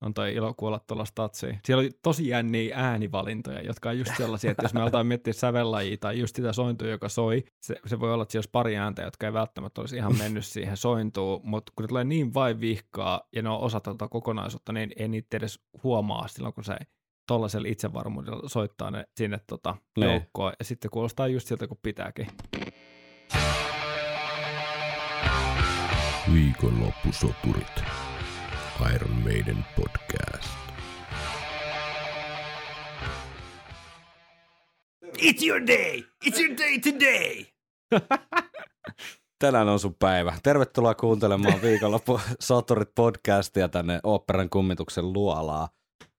on toi ilo kuolla tuolla statsiin. Siellä oli tosi jänniä äänivalintoja, jotka on just sellaisia, että jos me aletaan miettiä sävellajia tai just sitä sointua, joka soi, se, se voi olla, että siellä olisi pari ääntä, jotka ei välttämättä olisi ihan mennyt siihen sointuun, mutta kun ne tulee niin vain vihkaa ja ne on osa tuota kokonaisuutta, niin ei niitä edes huomaa silloin, kun se tuollaisella itsevarmuudella soittaa ne sinne tota Niin. joukkoon. Ja sitten kuulostaa just siltä, kun pitääkin. Viikonloppusoturit. Iron Maiden podcast. It's your day! It's your day today! Tänään on sun päivä. Tervetuloa kuuntelemaan viikonloppu Soturit podcastia tänne Oopperan kummituksen luolaa.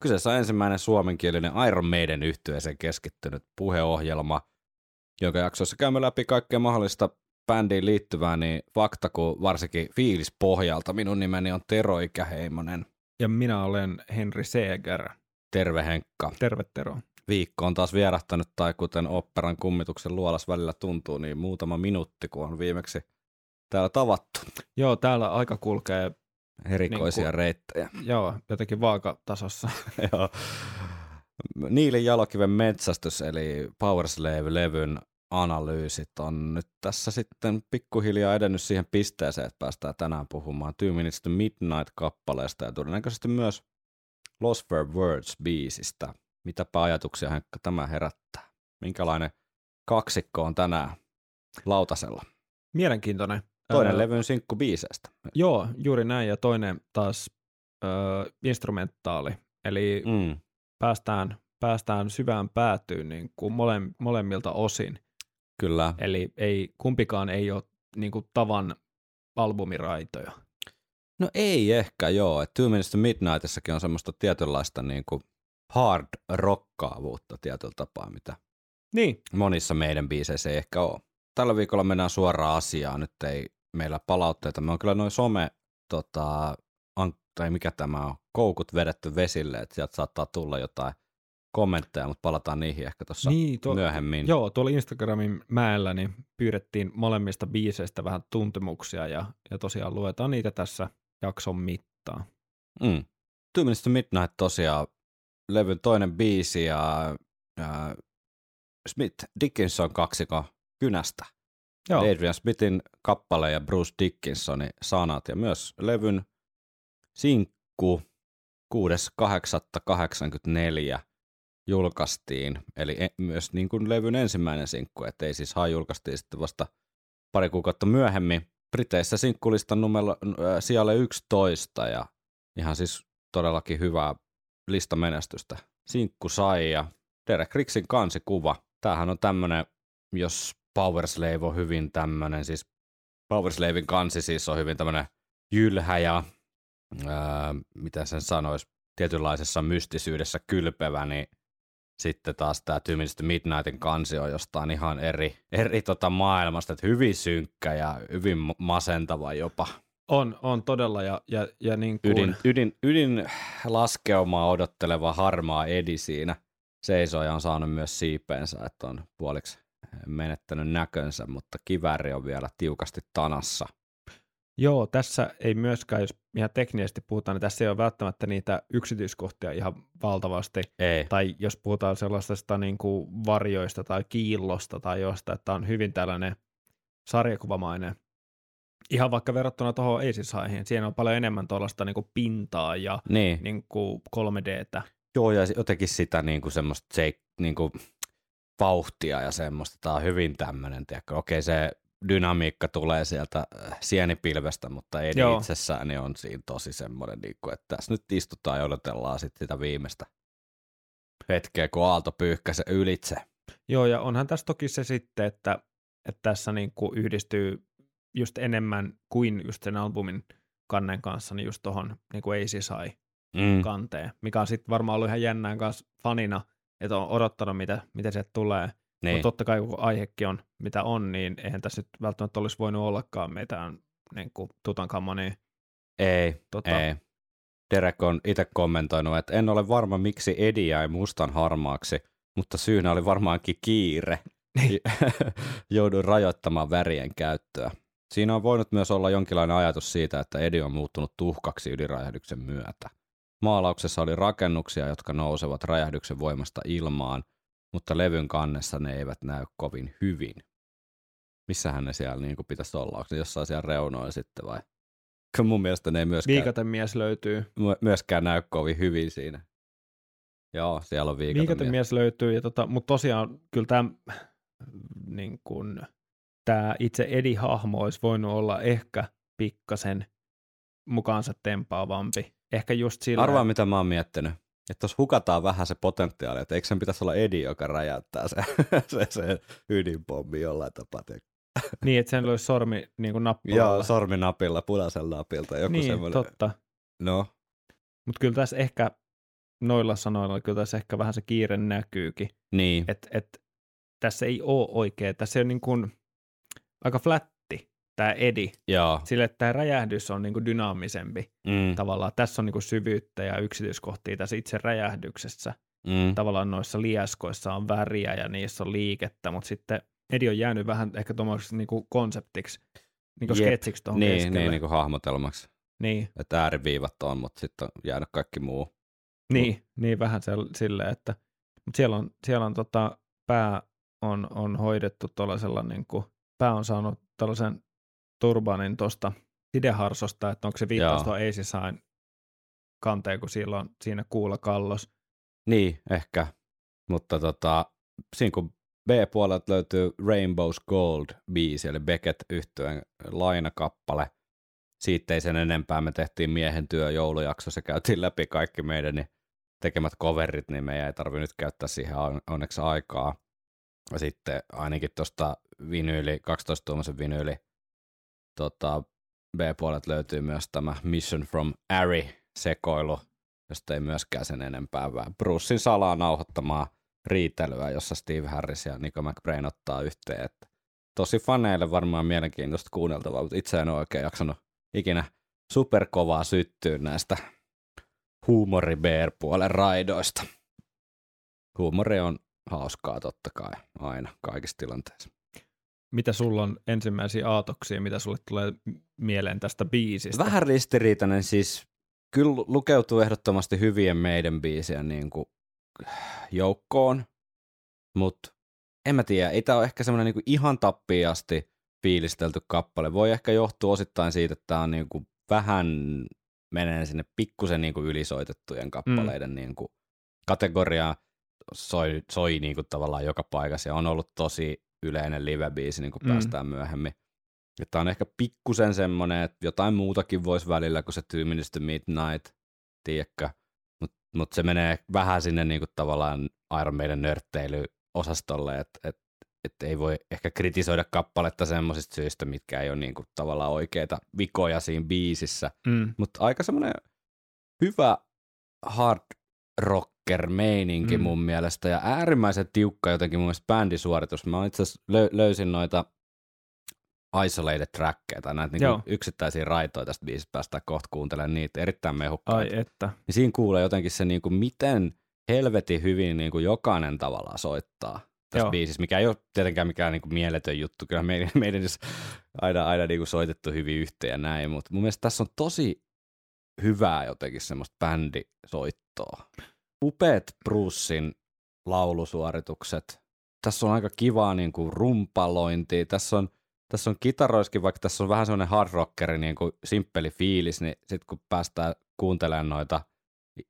Kyseessä on ensimmäinen suomenkielinen Iron Maiden yhtyeeseen keskittynyt puheohjelma, jonka jaksossa käymme läpi kaikkea mahdollista bändiin liittyvää, niin fakta kuin varsinkin fiilispohjalta. Minun nimeni on Tero Ikäheimonen. Ja minä olen Henri Seeger. Terve Henkka. Terve Tero. Viikko on taas vierahtanut, tai kuten operan kummituksen luolas välillä tuntuu, niin muutama minuutti, kun on viimeksi täällä tavattu. Joo, täällä aika kulkee Erikoisia Niin kuin- reittejä. joo, jotenkin vaakatasossa. Joo. Niilin jalokiven metsästys, eli Powerslave-levyn analyysit on nyt tässä sitten pikkuhiljaa edennyt siihen pisteeseen, että päästään tänään puhumaan Two Minutes to Midnight-kappaleesta ja todennäköisesti myös Lost for Words-biisistä. Mitäpä ajatuksia Henkka tämä herättää? Minkälainen kaksikko on tänään lautasella? Mielenkiintoinen. Toinen Öö, levyn sinkku biiseistä. Joo, juuri näin. Ja toinen taas öö, instrumentaali. Eli. Mm. päästään, päästään syvään päätyyn niin kuin mole, molemmilta osin. Kyllä. Eli ei, kumpikaan ei ole niin kuin tavan albumiraitoja. No ei ehkä joo, että Two Minutes to Midnightissakin on semmoista tietynlaista niin kuin hard rockaavuutta tietyllä tapaa, mitä Niin, monissa meidän biiseissä ei ehkä ole. Tällä viikolla mennään suoraan asiaan, nyt ei meillä palautteita. Me on kyllä noin some, tota, an, tai mikä tämä on, koukut vedetty vesille, että sieltä saattaa tulla jotain kommentteja, mutta palataan niihin ehkä tuossa niin tuo, myöhemmin. Joo, tuolla Instagramin mäellä niin pyydettiin molemmista biiseistä vähän tuntemuksia ja, ja tosiaan luetaan niitä tässä jakson mittaan. Mm. Two Minutes to Midnight tosiaan levyn toinen biisi ja äh, Smith Dickinson kaksiko kynästä. Joo, Adrian Smithin kappale ja Bruce Dickinsonin sanat ja myös levyn sinkku 6.8.84 julkaistiin, eli e- myös niin kuin levyn ensimmäinen sinkku, ettei siis haa julkaistiin sitten vasta pari kuukautta myöhemmin. Briteissä sinkkulistan numero äh, sijalle 11 ja ihan siis todellakin hyvää listamenestystä. Sinkku sai ja Derek Ricksin kansikuva. Tämähän on tämmönen, jos Powerslave on hyvin tämmönen, siis Powerslavein kansi siis on hyvin tämmönen jylhä ja ää, mitä sen sanoisi, tietynlaisessa mystisyydessä kylpevä, niin sitten taas tämä to Midnightin kansi on jostain ihan eri, eri tota maailmasta, että hyvin synkkä ja hyvin ma- masentava jopa. on, on todella ja, ja, ja niin kuin, Ydin, ydin, ydin laskeumaa odotteleva harmaa edi siinä seisoo ja on saanut myös siipeensä, että on puoliksi menettänyt näkönsä, mutta kivääri on vielä tiukasti tanassa. Joo, tässä ei myöskään, jos ihan teknisesti puhutaan, niin tässä ei ole välttämättä niitä yksityiskohtia ihan valtavasti. Ei. Tai jos puhutaan sellaisesta niin kuin varjoista tai kiillosta tai jostain, että on hyvin tällainen sarjakuvamainen. Ihan vaikka verrattuna tuohon Aces siinä on paljon enemmän tuollaista niin kuin pintaa ja Niin. niin kuin 3Dtä. Joo, ja jotenkin sitä niinku semmoista se, niinku, vauhtia ja semmoista. Tämä on hyvin tämmöinen, tiedätkö, okei se dynamiikka tulee sieltä äh, sienipilvestä, mutta ei Joo. itsessään niin on siinä tosi semmoinen, niinku, että tässä nyt istutaan ja odotellaan sitten sitä viimeistä hetkeä, kun aalto pyyhkäisee ylitse. Joo, ja onhan tässä toki se sitten, että, että tässä niin kuin yhdistyy just enemmän kuin just sen albumin kannen kanssa, niin just tuohon niin kuin Aces sai Mm. kanteen, mikä on sitten varmaan ollut ihan jännää kanssa fanina, että on odottanut, mitä, mitä sieltä tulee. Niin. Mutta totta kai, kun aihekin on mitä on, niin eihän tässä nyt välttämättä olisi voinut ollakaan mitään niin kuin Tutankamonia. Ei, Tota, ei. Derek on itse kommentoinut, että en ole varma, miksi Edi jäi mustan harmaaksi, mutta syynä oli varmaankin kiire. Niin. Jouduin rajoittamaan värien käyttöä. Siinä on voinut myös olla jonkinlainen ajatus siitä, että Edi on muuttunut tuhkaksi ydinräjähdyksen myötä. Maalauksessa oli rakennuksia, jotka nousevat räjähdyksen voimasta ilmaan, mutta levyn kannessa ne eivät näy kovin hyvin. Missähän ne siellä niin pitäisi olla? Onko ne jossain siellä reunoilla sitten vai? Kun mun mielestä ne ei myöskään, Viikatemies löytyy. my- myöskään näy kovin hyvin siinä. Joo, siellä on viikatemies. Viikatemies löytyy, ja tota, mutta tosiaan kyllä tämä niin kun, tää itse Edi-hahmo olisi voinut olla ehkä pikkasen mukaansa tempaavampi. Ehkä just sillä, Arvaa, mitä mä oon miettinyt. Että jos hukataan vähän se potentiaali, että eikö sen pitäisi olla Edi, joka räjäyttää se, se, se ydinpommi jollain tapaa. niin, että sen olisi sormi niin kuin nappulalla. Joo, sorminapilla, punaisella napilta, joku niin, semmoinen. totta. No, Mutta kyllä tässä ehkä noilla sanoilla, kyllä tässä ehkä vähän se kiire näkyykin. niin. Että et, tässä ei ole oikein, tässä on niin kuin aika flätti tämä Edi. Joo. Sille, että tämä räjähdys on niin kuin dynaamisempi Mm, tavallaan. Tässä on niin kuin syvyyttä ja yksityiskohtia tässä itse räjähdyksessä. mm, Tavallaan noissa lieskoissa on väriä ja niissä on liikettä, mutta sitten Edi on jäänyt vähän ehkä tuommoiseksi niin kuin konseptiksi, niin kuin Jep. sketsiksi tuohon niin, keskelle. niin, niin kuin hahmotelmaksi. niin, Että ääriviivat on, mutta sitten on jäänyt kaikki muu. niin, niin vähän sel- silleen, että mutta siellä on, siellä on tota, pää on, on hoidettu tuollaisella, niin kuin, pää on saanut tällaisen turbanin tuosta sideharsosta, että onko se viittaus tuohon Eisisain kanteen, kun siellä on siinä kuulla kallos. Niin, ehkä. Mutta tota, siinä kun B-puolelta löytyy Rainbow's Gold-biisi, eli Beckett yhtyeen lainakappale. Siitä ei sen enempää. Me tehtiin miehen työ joulujaksossa, käytiin läpi kaikki meidän niin tekemät coverit, niin meidän ei tarvi nyt käyttää siihen on- onneksi aikaa. Ja sitten ainakin tuosta vinyyli, 12-tuumaisen vinyyli tota, B-puolelta löytyy myös tämä Mission from Ari sekoilu, josta ei myöskään sen enempää Brucein salaa nauhoittamaa riitelyä, jossa Steve Harris ja Nico McBrain ottaa yhteen. Että tosi faneille varmaan mielenkiintoista kuunneltavaa, mutta itse en ole oikein jaksanut ikinä superkovaa syttyä näistä huumori puolen raidoista. Huumori on hauskaa totta kai aina kaikissa tilanteissa. Mitä sulla on ensimmäisiä aatoksia, mitä sulle tulee mieleen tästä biisistä? Vähän ristiriitainen siis. Kyllä lukeutuu ehdottomasti hyvien meidän biisien niin kuin joukkoon, mutta en mä tiedä, ei tämä ole ehkä semmoinen niin ihan tappiin asti fiilistelty kappale. Voi ehkä johtua osittain siitä, että tämä on niin kuin vähän menee sinne pikkusen niin kuin ylisoitettujen kappaleiden mm. niin kuin kategoriaan. Soi, soi niin kuin tavallaan joka paikassa ja on ollut tosi yleinen live-biisi, niin kuin Mm. päästään myöhemmin. Tämä on ehkä pikkusen semmoinen, että jotain muutakin voisi välillä kuin se Two Minutes to Midnight, tiedätkö? Mutta mut se menee vähän sinne niinku tavallaan Iron Maiden nörtteilyosastolle, että et, et ei voi ehkä kritisoida kappaletta semmoisista syistä, mitkä ei ole niinku tavallaan oikeita vikoja siinä biisissä. Mm. Mutta aika semmoinen hyvä hard rocker meininki Mm. mun mielestä ja äärimmäisen tiukka jotenkin mun mielestä bändisuoritus. Mä itse asiassa lö- löysin noita isolated trackeja tai näitä niinku yksittäisiä raitoja tästä biisistä, päästään kohta kuuntelemaan niitä erittäin mehukkaita. Ai että. Niin siinä kuulee jotenkin se, niinku, miten helvetin hyvin niinku, jokainen tavallaan soittaa tässä Joo. biisissä, mikä ei ole tietenkään mikään niinku, mieletön juttu. Kyllä meidän, meidän aina, aina niinku, soitettu hyvin yhteen ja näin, mutta mun mielestä tässä on tosi hyvää jotenkin semmoista bändisoittoa. Upeat Brucein laulusuoritukset. Tässä on aika kivaa niin kuin rumpalointia. Tässä on, tässä on kitaroiskin, vaikka tässä on vähän semmoinen hard rockeri, niin kuin simppeli fiilis, niin sitten kun päästään kuuntelemaan noita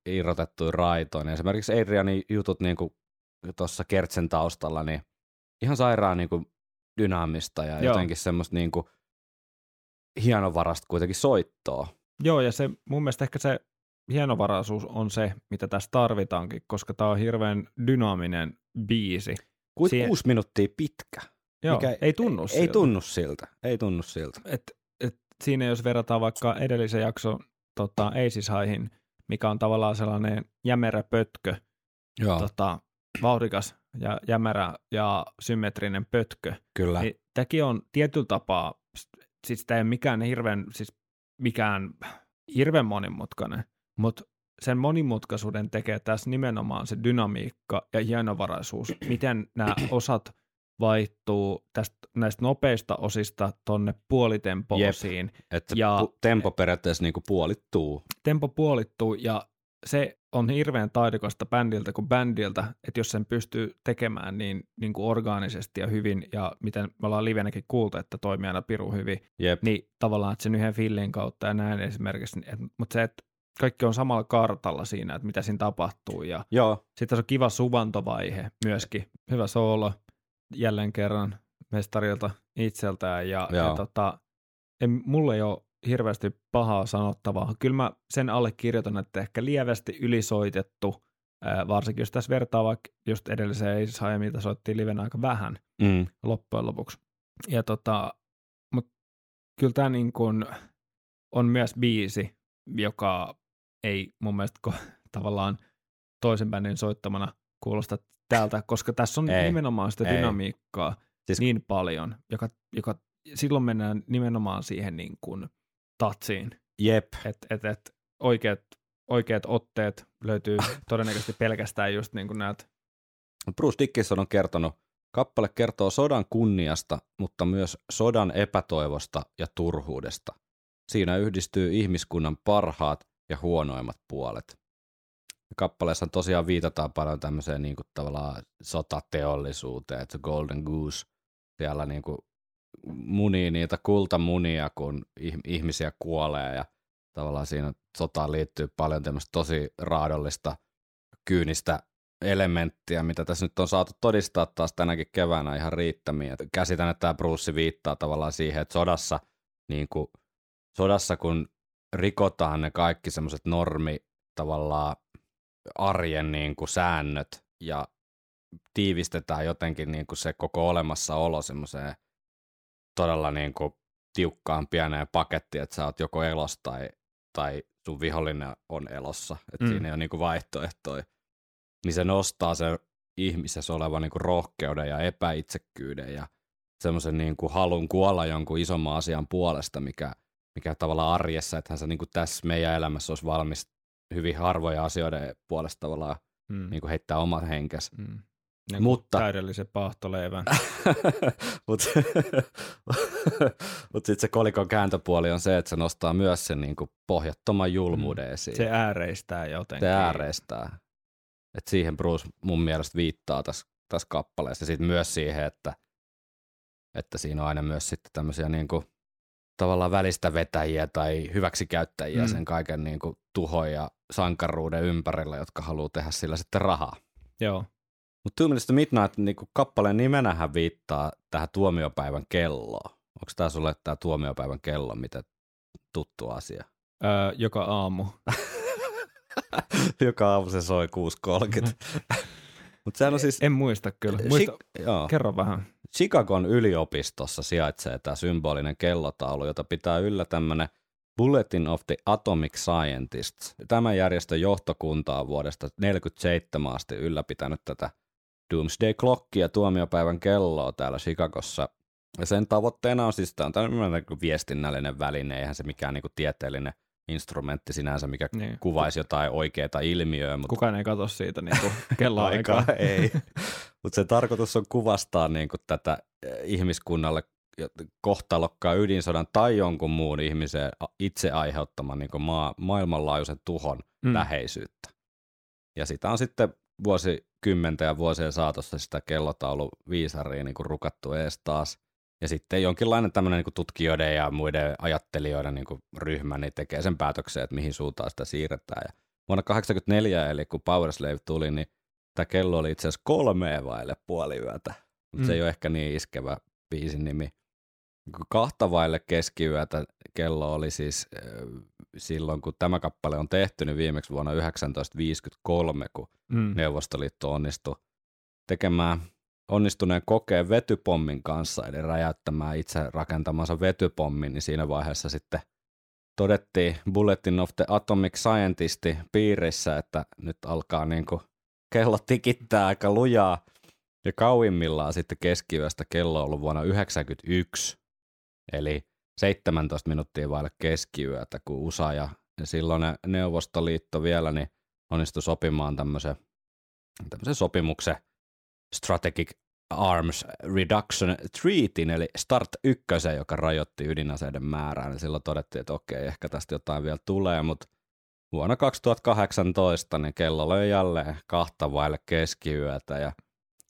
irrotettuja raitoja, niin esimerkiksi Adrianin jutut niin kuin tuossa Kertsen taustalla, niin ihan sairaan niin kuin dynaamista ja Joo. jotenkin semmoista niin kuin hienovarasta kuitenkin soittoa. Joo, ja se mun mielestä ehkä se hienovaraisuus on se, mitä tässä tarvitaankin, koska tämä on hirveän dynaaminen biisi. Kuin Siihen- kuusi minuuttia pitkä. Joo, Mikä ei tunnu ei, siltä. ei tunnu siltä. Ei tunnu siltä. Et, et siinä jos verrataan vaikka edellisen jakson tota, Aces Highhin, mikä on tavallaan sellainen jämerä pötkö, Joo, tota, vauhdikas ja jämerä ja symmetrinen pötkö, kyllä. niin tämäkin on tietyllä tapaa, siis tämä ei ole mikään hirveän, siis mikään hirveän monimutkainen, mutta sen monimutkaisuuden tekee tässä nimenomaan se dynamiikka ja hienovaraisuus, miten nämä osat vaihtuu tästä, näistä nopeista osista tonne puolitempo-osiin. Että Ja- tempo periaatteessa niinku puolittuu. Tempo puolittuu ja se on hirveän taidokasta bändiltä kuin bändiltä, että jos sen pystyy tekemään niin, niin kuin orgaanisesti ja hyvin, ja miten me ollaan livenäkin kuultu, että toimii aina piru hyvin, Jep. niin tavallaan että sen yhden fillin kautta ja näin esimerkiksi, niin et, mutta se, että kaikki on samalla kartalla siinä, että mitä siinä tapahtuu, ja Joo, sitten se on kiva suvantovaihe myöskin, hyvä soolo, jälleen kerran mestarilta itseltään, ja, ja tota, en, mulla ei ole hirveästi pahaa sanottavaa. Kyllä mä sen allekirjoitan, että ehkä lievästi ylisoitettu, varsinkin jos tässä vertaa vaikka just edelliseen mitä soittiin livenä aika vähän mm. loppujen lopuksi. Ja tota, mutta kyllä tämä niin on myös biisi, joka ei mun mielestä ko- tavallaan toisen bändin soittamana kuulosta tältä, koska tässä on Ei, nimenomaan sitä ei. dynamiikkaa Siis- niin paljon, joka, joka silloin mennään nimenomaan siihen niin kuin tatsiin, Jep. että et, et oikeat, oikeat otteet löytyy todennäköisesti pelkästään just niin kuin näiltä Bruce Dickinson on kertonut, kappale kertoo sodan kunniasta, mutta myös sodan epätoivosta ja turhuudesta. Siinä yhdistyy ihmiskunnan parhaat ja huonoimmat puolet. Kappaleessa tosiaan viitataan paljon tämmöiseen niin kuin tavallaan sotateollisuuteen, että Golden Goose siellä niin kuin munii niitä kultamunia, kun ih- ihmisiä kuolee ja tavallaan siinä sotaan liittyy paljon tämmöistä tosi raadollista, kyynistä elementtiä, mitä tässä nyt on saatu todistaa taas tänäkin keväänä ihan riittämiä. Käsitän, että tämä Bruce viittaa tavallaan siihen, että sodassa, niin kuin, sodassa kun rikotaan ne kaikki semmoiset normi tavallaan arjen niin kuin säännöt ja tiivistetään jotenkin niin kuin se koko olemassaolo semmoiseen todella niin kuin tiukkaan pieneen pakettiin, että sä oot joko elossa tai, tai sun vihollinen on elossa, että Mm. mm. siinä ei ole niin kuin vaihtoehtoja niin se nostaa sen ihmisessä olevan niin kuin rohkeuden ja epäitsekkyyden ja semmoisen niin kuin halun kuolla jonkun isomman asian puolesta, mikä, mikä tavallaan arjessa, että se niin kuin tässä meidän elämässä olisi valmis hyvin harvoja asioiden puolesta tavallaan mm, niin kuin heittää omat henkes. mm, niin mutta- täydellisen paahtoleivän. Mutta mut sitten se kolikon kääntöpuoli on se, että se nostaa myös sen niin kuin pohjattoman julmuuden esiin. Se ääreistää jotenkin. se ääreistää. Et siihen Bruce mun mielestä viittaa tässä, tässä kappaleessa. Ja sitten myös siihen, että, että siinä on aina myös sitten tämmöisiä niinku, tavallaan välistä vetäjiä tai hyväksikäyttäjiä Mm. sen kaiken niinku, tuhon ja sankaruuden ympärillä, jotka haluaa tehdä sillä sitten rahaa. Joo. Mutta Two Minutes to Midnight niinku, kappaleen nimenähän viittaa tähän tuomiopäivän kelloon. Onko tämä sulle tämä tuomiopäivän kello, mitä tuttu asia? Öö, joka aamu. Joka aamu se soi 6.30. Mutta sehän on siis... En muista kyllä. Muista, Chi- joo. kerro vähän. Chicagon yliopistossa sijaitsee tämä symbolinen kellotaulu, jota pitää yllä tämmöinen Bulletin of the Atomic Scientists. Tämän järjestön johtokunta on vuodesta 1947 asti ylläpitänyt tätä Doomsday Clockia tuomiopäivän kelloa täällä Chicagossa. Ja sen tavoitteena on siis, tämä on tämmöinen viestinnällinen väline, eihän se mikään niin kuin tieteellinen instrumentti sinänsä, mikä Niin. kuvaisi jotain oikeaa ilmiöä, mutta Kukaan ei katso siitä niin kuin kelloaikaa. aikaa ei. Mutta se tarkoitus on kuvastaa niinku tätä eh, ihmiskunnalle kohtalokkaan ydinsodan tai jonkun muun ihmisen itse aiheuttaman niinku maa, maailmanlaajuisen tuhon Mm. läheisyyttä. Ja sitä on sitten vuosikymmenten ja vuosien saatossa sitä kellotaulu viisariin niinku rukattu ees taas. Ja sitten jonkinlainen tämmöinen niinku tutkijoiden ja muiden ajattelijoiden niinku ryhmä niin tekee sen päätöksen, että mihin suuntaan sitä siirretään. Ja vuonna 1984, eli kun Powerslave tuli, niin tämä kello oli itse asiassa kolmeen vaille puoli yötä. Mutta Mm. se ei ole ehkä niin iskevä biisin nimi. Kun Kahta vaille keskiyötä kello oli siis silloin, kun tämä kappale on tehty, niin viimeksi vuonna 1953, kun Mm. Neuvostoliitto onnistui tekemään onnistuneen kokeen vetypommin kanssa, eli räjäyttämään itse rakentamansa vetypommin, niin siinä vaiheessa sitten todettiin Bulletin of the Atomic Scientist piirissä, että nyt alkaa niin kuin kello tikittää aika lujaa. Ja kauimmillaan sitten keskiyöstä kello on ollut vuonna 1991, eli 17 minuuttia vaille keskiyötä, kun USA ja silloin Neuvostoliitto vielä niin onnistui sopimaan tämmöisen, tämmöisen sopimuksen Strategic Arms Reduction Treatin, eli START 1, joka rajoitti ydinaseiden määrää, niin silloin todettiin, että okei, ehkä tästä jotain vielä tulee, mutta vuonna 2018 niin kello löi jälleen kahta vaille keskiyötä. Ja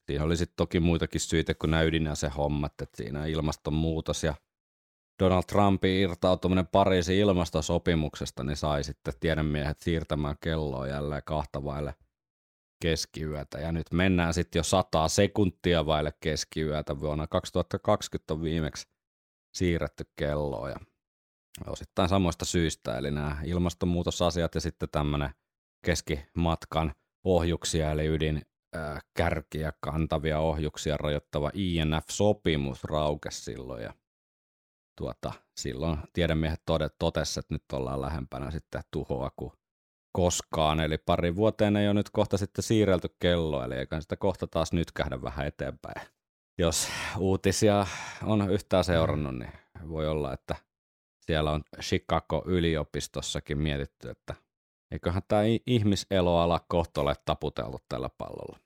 siinä oli sitten toki muitakin syitä kuin nämä ydinasehommat, että siinä ilmastonmuutos ja Donald Trumpin irtautuminen Pariisin ilmastosopimuksesta, niin sai sitten tiedemiehet siirtämään kelloa jälleen kahta vaille keskiyötä. Ja nyt mennään sitten jo sataa sekuntia vaille keskiyötä. Vuonna 2020 on viimeksi siirretty kelloa ja osittain samoista syistä, eli nämä ilmastonmuutosasiat ja sitten tämmöinen keskimatkan ohjuksia, eli ydin kärkiä kantavia ohjuksia rajoittava INF-sopimus raukesi silloin ja tuota, silloin tiedemiehet totesivat, että nyt ollaan lähempänä sitten tuhoa kuin koskaan, eli pari vuoteen ei ole nyt kohta sitten siirrelty kello, eli eikä sitä kohta taas nyt kähdä vähän eteenpäin. Jos uutisia on yhtään seurannut, niin voi olla, että siellä on Chicago-yliopistossakin mietitty, että eiköhän tämä ihmiseloala kohta ole taputeltu tällä pallolla.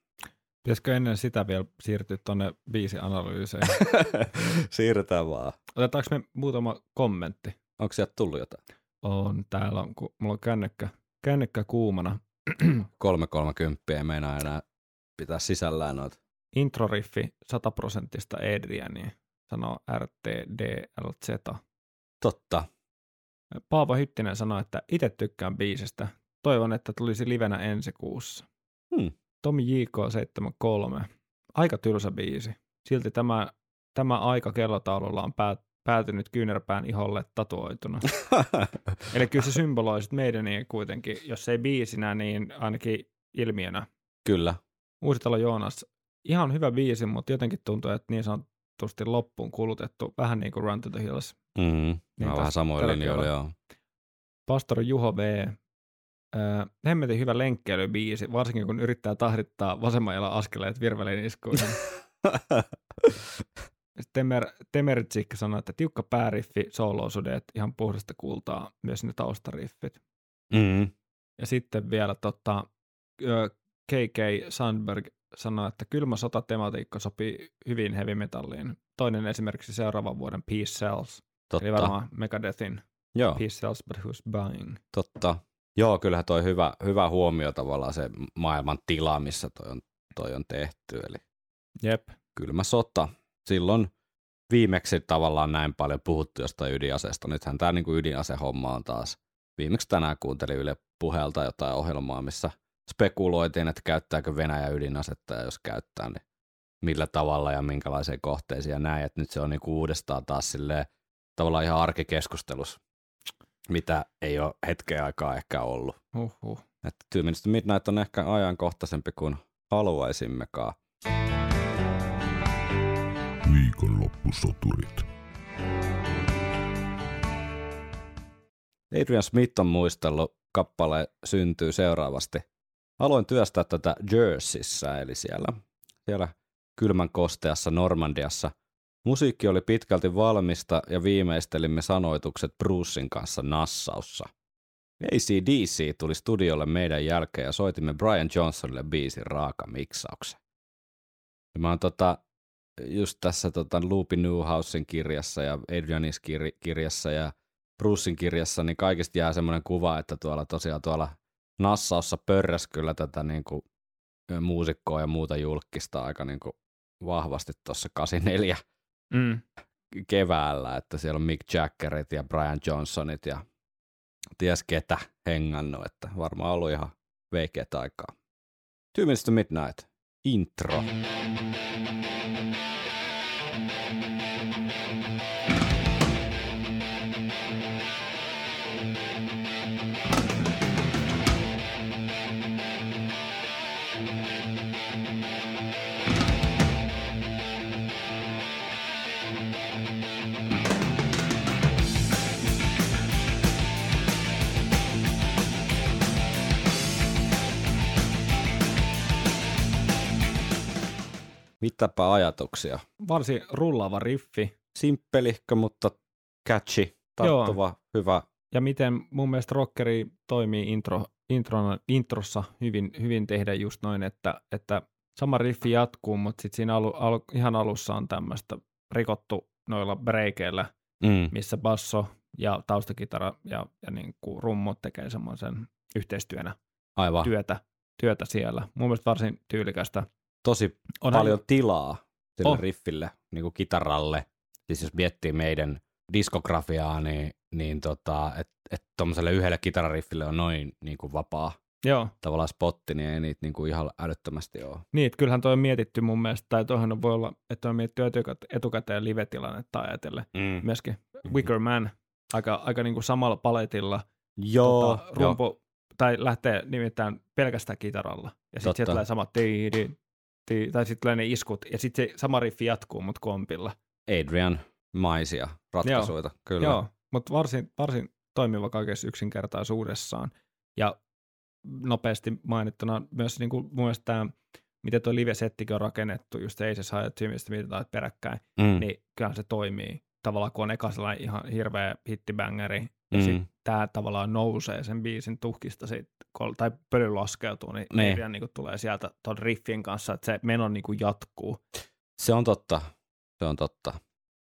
Pitäisikö ennen sitä vielä siirtyä tuonne viisi analyyseen? Siirretään vaan. Otetaanko me muutama kommentti? Onko sieltä tullut jotain? On, täällä on, kun mulla on kännykkä, kännykkä kuumana. 330 ei meinaa enää pitää sisällään noita. Introriffi 100 prosenttista Adriania, sanoo RTDLZ. Totta. Paavo Hyttinen sanoi, että itse tykkään biisistä. Toivon, että tulisi livenä ensi kuussa. Hmm. Tomi JK73. Aika tylsä biisi. Silti tämä, tämä aika kellotaululla on päät, päätynyt kyynärpään iholle tatuoituna. Eli kyllä se symboloi niin kuitenkin, jos ei biisinä, niin ainakin ilmiönä. Kyllä. Uusitalo Joonas, ihan hyvä biisi, mutta jotenkin tuntuu, että niin sanotusti loppuun kulutettu, vähän niin kuin Run to the Hills. Mm. Niin Niin Mä vähän samoin linjoilla, joo. Pastori Juho V. Öö, hemmetin hyvä lenkkeilybiisi, varsinkin kun yrittää tahdittaa vasemman jalan askeleet virveleen iskuun. Temer, Temertsik sanoi, että tiukka pääriffi, sooloosudeet, ihan puhdasta kultaa, myös ne taustariffit. mm. Ja sitten vielä tota, KK Sandberg sanoi, että kylmä sota-tematiikka sopii hyvin heavy metalliin. Toinen esimerkiksi seuraavan vuoden Peace Cells, Totta. eli varmaan Megadethin Joo, Peace Cells, but who's buying. totta. Joo, kyllähän toi hyvä, hyvä huomio tavallaan se maailman tila, missä toi on, toi on tehty. Eli Jep, kylmä sota. Silloin viimeksi tavallaan näin paljon puhuttu jostain ydinaseesta. Nythän tämä niin ydinasehomma on taas. Viimeksi tänään kuuntelin Yle puheelta jotain ohjelmaa, missä spekuloitiin, että käyttääkö Venäjä ydinasetta ja jos käyttää, niin millä tavalla ja minkälaiseen kohteisiin ja näin. Että nyt se on niin uudestaan taas silleen, tavallaan ihan arkikeskustelus, mitä ei ole hetkeä aikaa ehkä ollut. huhhuh. Että Two Minutes to Midnight on ehkä ajankohtaisempi kuin haluaisimmekaan. Viikonloppusoturit. Adrian Smith on muistellut, kappale syntyy seuraavasti. Aloin työstää tätä Jerseyssä, eli siellä, siellä kylmän kosteassa Normandiassa. Musiikki oli pitkälti valmista ja viimeistelimme sanoitukset Brucein kanssa Nassaussa. ACDC tuli studiolle meidän jälkeen ja soitimme Brian Johnsonille biisin raaka miksauksen. Ja mä oon tota, just tässä tota Loopy Newhousen kirjassa ja Adrianis kir- kirjassa ja Brucein kirjassa, niin kaikista jää semmoinen kuva, että tuolla tosiaan tuolla Nassaussa pörräs kyllä tätä niin kuin, muusikkoa ja muuta julkista aika niin kuin, vahvasti tuossa 84 Mm. keväällä, että siellä on Mick Jaggerit ja Brian Johnsonit ja ties ketä hengannut, että varmaan ollut ihan veikeät aikaa. Two Minutes to Midnight, intro. Mitäpä ajatuksia? Varsin rullaava riffi. Simppelihkö, mutta catchy, tarttuva, hyvä. Ja miten mun mielestä rockeri toimii intro, introna, introssa hyvin, hyvin tehdä just noin, että, että sama riffi jatkuu, mutta sitten siinä alu, alu, ihan alussa on tämmöistä rikottu noilla breikeillä, Mm. missä basso ja taustakitara ja, ja niin kuin rummut tekee semmoisen yhteistyönä Aivan. työtä, työtä siellä. Mun mielestä varsin tyylikästä. Tosi Onhan- paljon tilaa sille On. riffille, niin kuin kitaralle. Siis jos miettii meidän diskografiaa, niin, niin tota, että et tuommoiselle yhdelle kitarariffille on noin niin kuin vapaa Joo, tavallaan spotti, niin ei niitä niin kuin ihan älyttömästi ole. niin, että kyllähän toi on mietitty mun mielestä, tai toihan voi olla, että on mietitty etukä- etukäteen live-tilannetta ajatellen. Mm. Myöskin Wicker Man, aika, aika niin kuin samalla paletilla Joo, tota, rumpu, tai lähtee nimittäin pelkästään kitaralla. Ja sitten sieltä tulee sama tii, tii, tii, tai sitten tulee ne iskut, ja sitten se sama riffi jatkuu, mutta kompilla. Adrian maisia ratkaisuja, kyllä. Joo, mutta varsin, varsin toimiva kaikessa yksinkertaisuudessaan. Ja nopeasti mainittuna myös niin kuin, mun mielestä tämä, miten tuo live-settikin on rakennettu, just Aces High Teamista mitataan peräkkäin, Mm. niin kyllähän se toimii. Tavallaan kun on eka sellainen ihan hirveä hittibängeri, ja Mm. sitten tämä tavallaan nousee sen biisin tuhkista, sit, kol- tai pöly laskeutuu, niin, Niin. niin. niin tulee sieltä tuon riffin kanssa, että se meno niin kuin jatkuu. Se on totta, se on totta.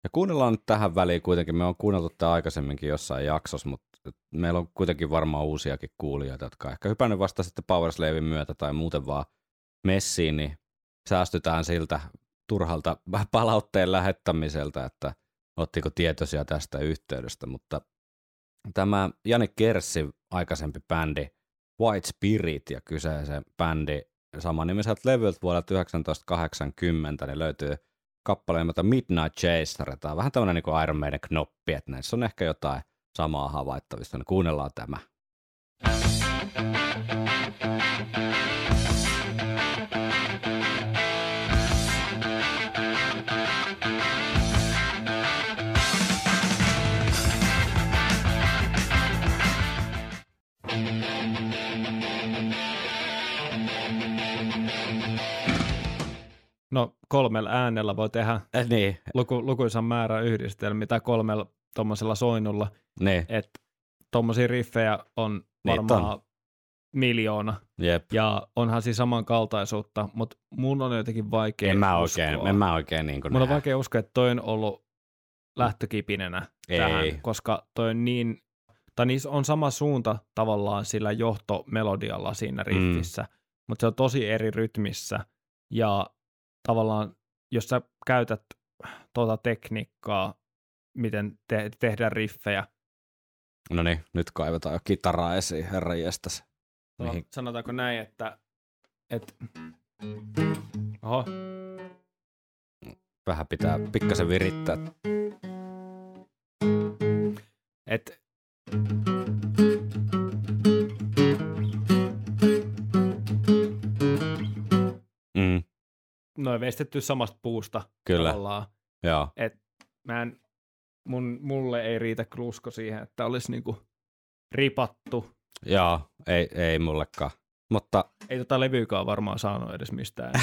Ja kuunnellaan nyt tähän väliin kuitenkin, me on kuunneltu tämä aikaisemminkin jossain jaksossa, mutta meillä on kuitenkin varmaan uusiakin kuulijoita, jotka on ehkä hypännyt vasta sitten Powerslavin myötä tai muuten vaan messiin, niin säästytään siltä turhalta palautteen lähettämiseltä, että ottiko tietoisia tästä yhteydestä, mutta tämä Jani Kerssi aikaisempi bändi White Spirit ja kyseisen bändi samanimiseltä levyltä vuodelta 1980, niin löytyy kappaleen nimeltä Midnight Chaser. Tämä on vähän tämmöinen niin Iron Maiden knoppi, että näissä on ehkä jotain samaa havaittavissa. Niin kuunnellaan tämä. No kolmella äänellä voi tehdä Eh, niin, luku, lukuisan määrän yhdistelmiä tai kolmella tuommoisella soinnulla, niin, että tuommoisia riffejä on Niitä varmaan miljoona. jep. Ja onhan siis samankaltaisuutta, mutta mun on jotenkin vaikea En mä uskoa. oikein, en mä oikein niin kuin Mun on näe. vaikea uskoa, että toi on ollut lähtökipinenä Ei. tähän, koska toi on niin, tai niissä on sama suunta tavallaan sillä johtomelodialla siinä riffissä, mm. mutta se on tosi eri rytmissä ja tavallaan jos sä käytät tuota tekniikkaa, miten te- tehdään riffejä, No niin, nyt kaivetaan jo kitaraa esiin, herra jestas. no, Mihin? sanotaanko näin, että et, oho, Vähän pitää pikkasen virittää. et, noin veistetty samasta puusta kyllä, tavallaan. joo. mä en, mun, mulle ei riitä kyllä usko siihen, että olisi niinku ripattu. Joo, ei, ei mullekaan. Mutta, Ei tota levyykään varmaan saanut edes mistään.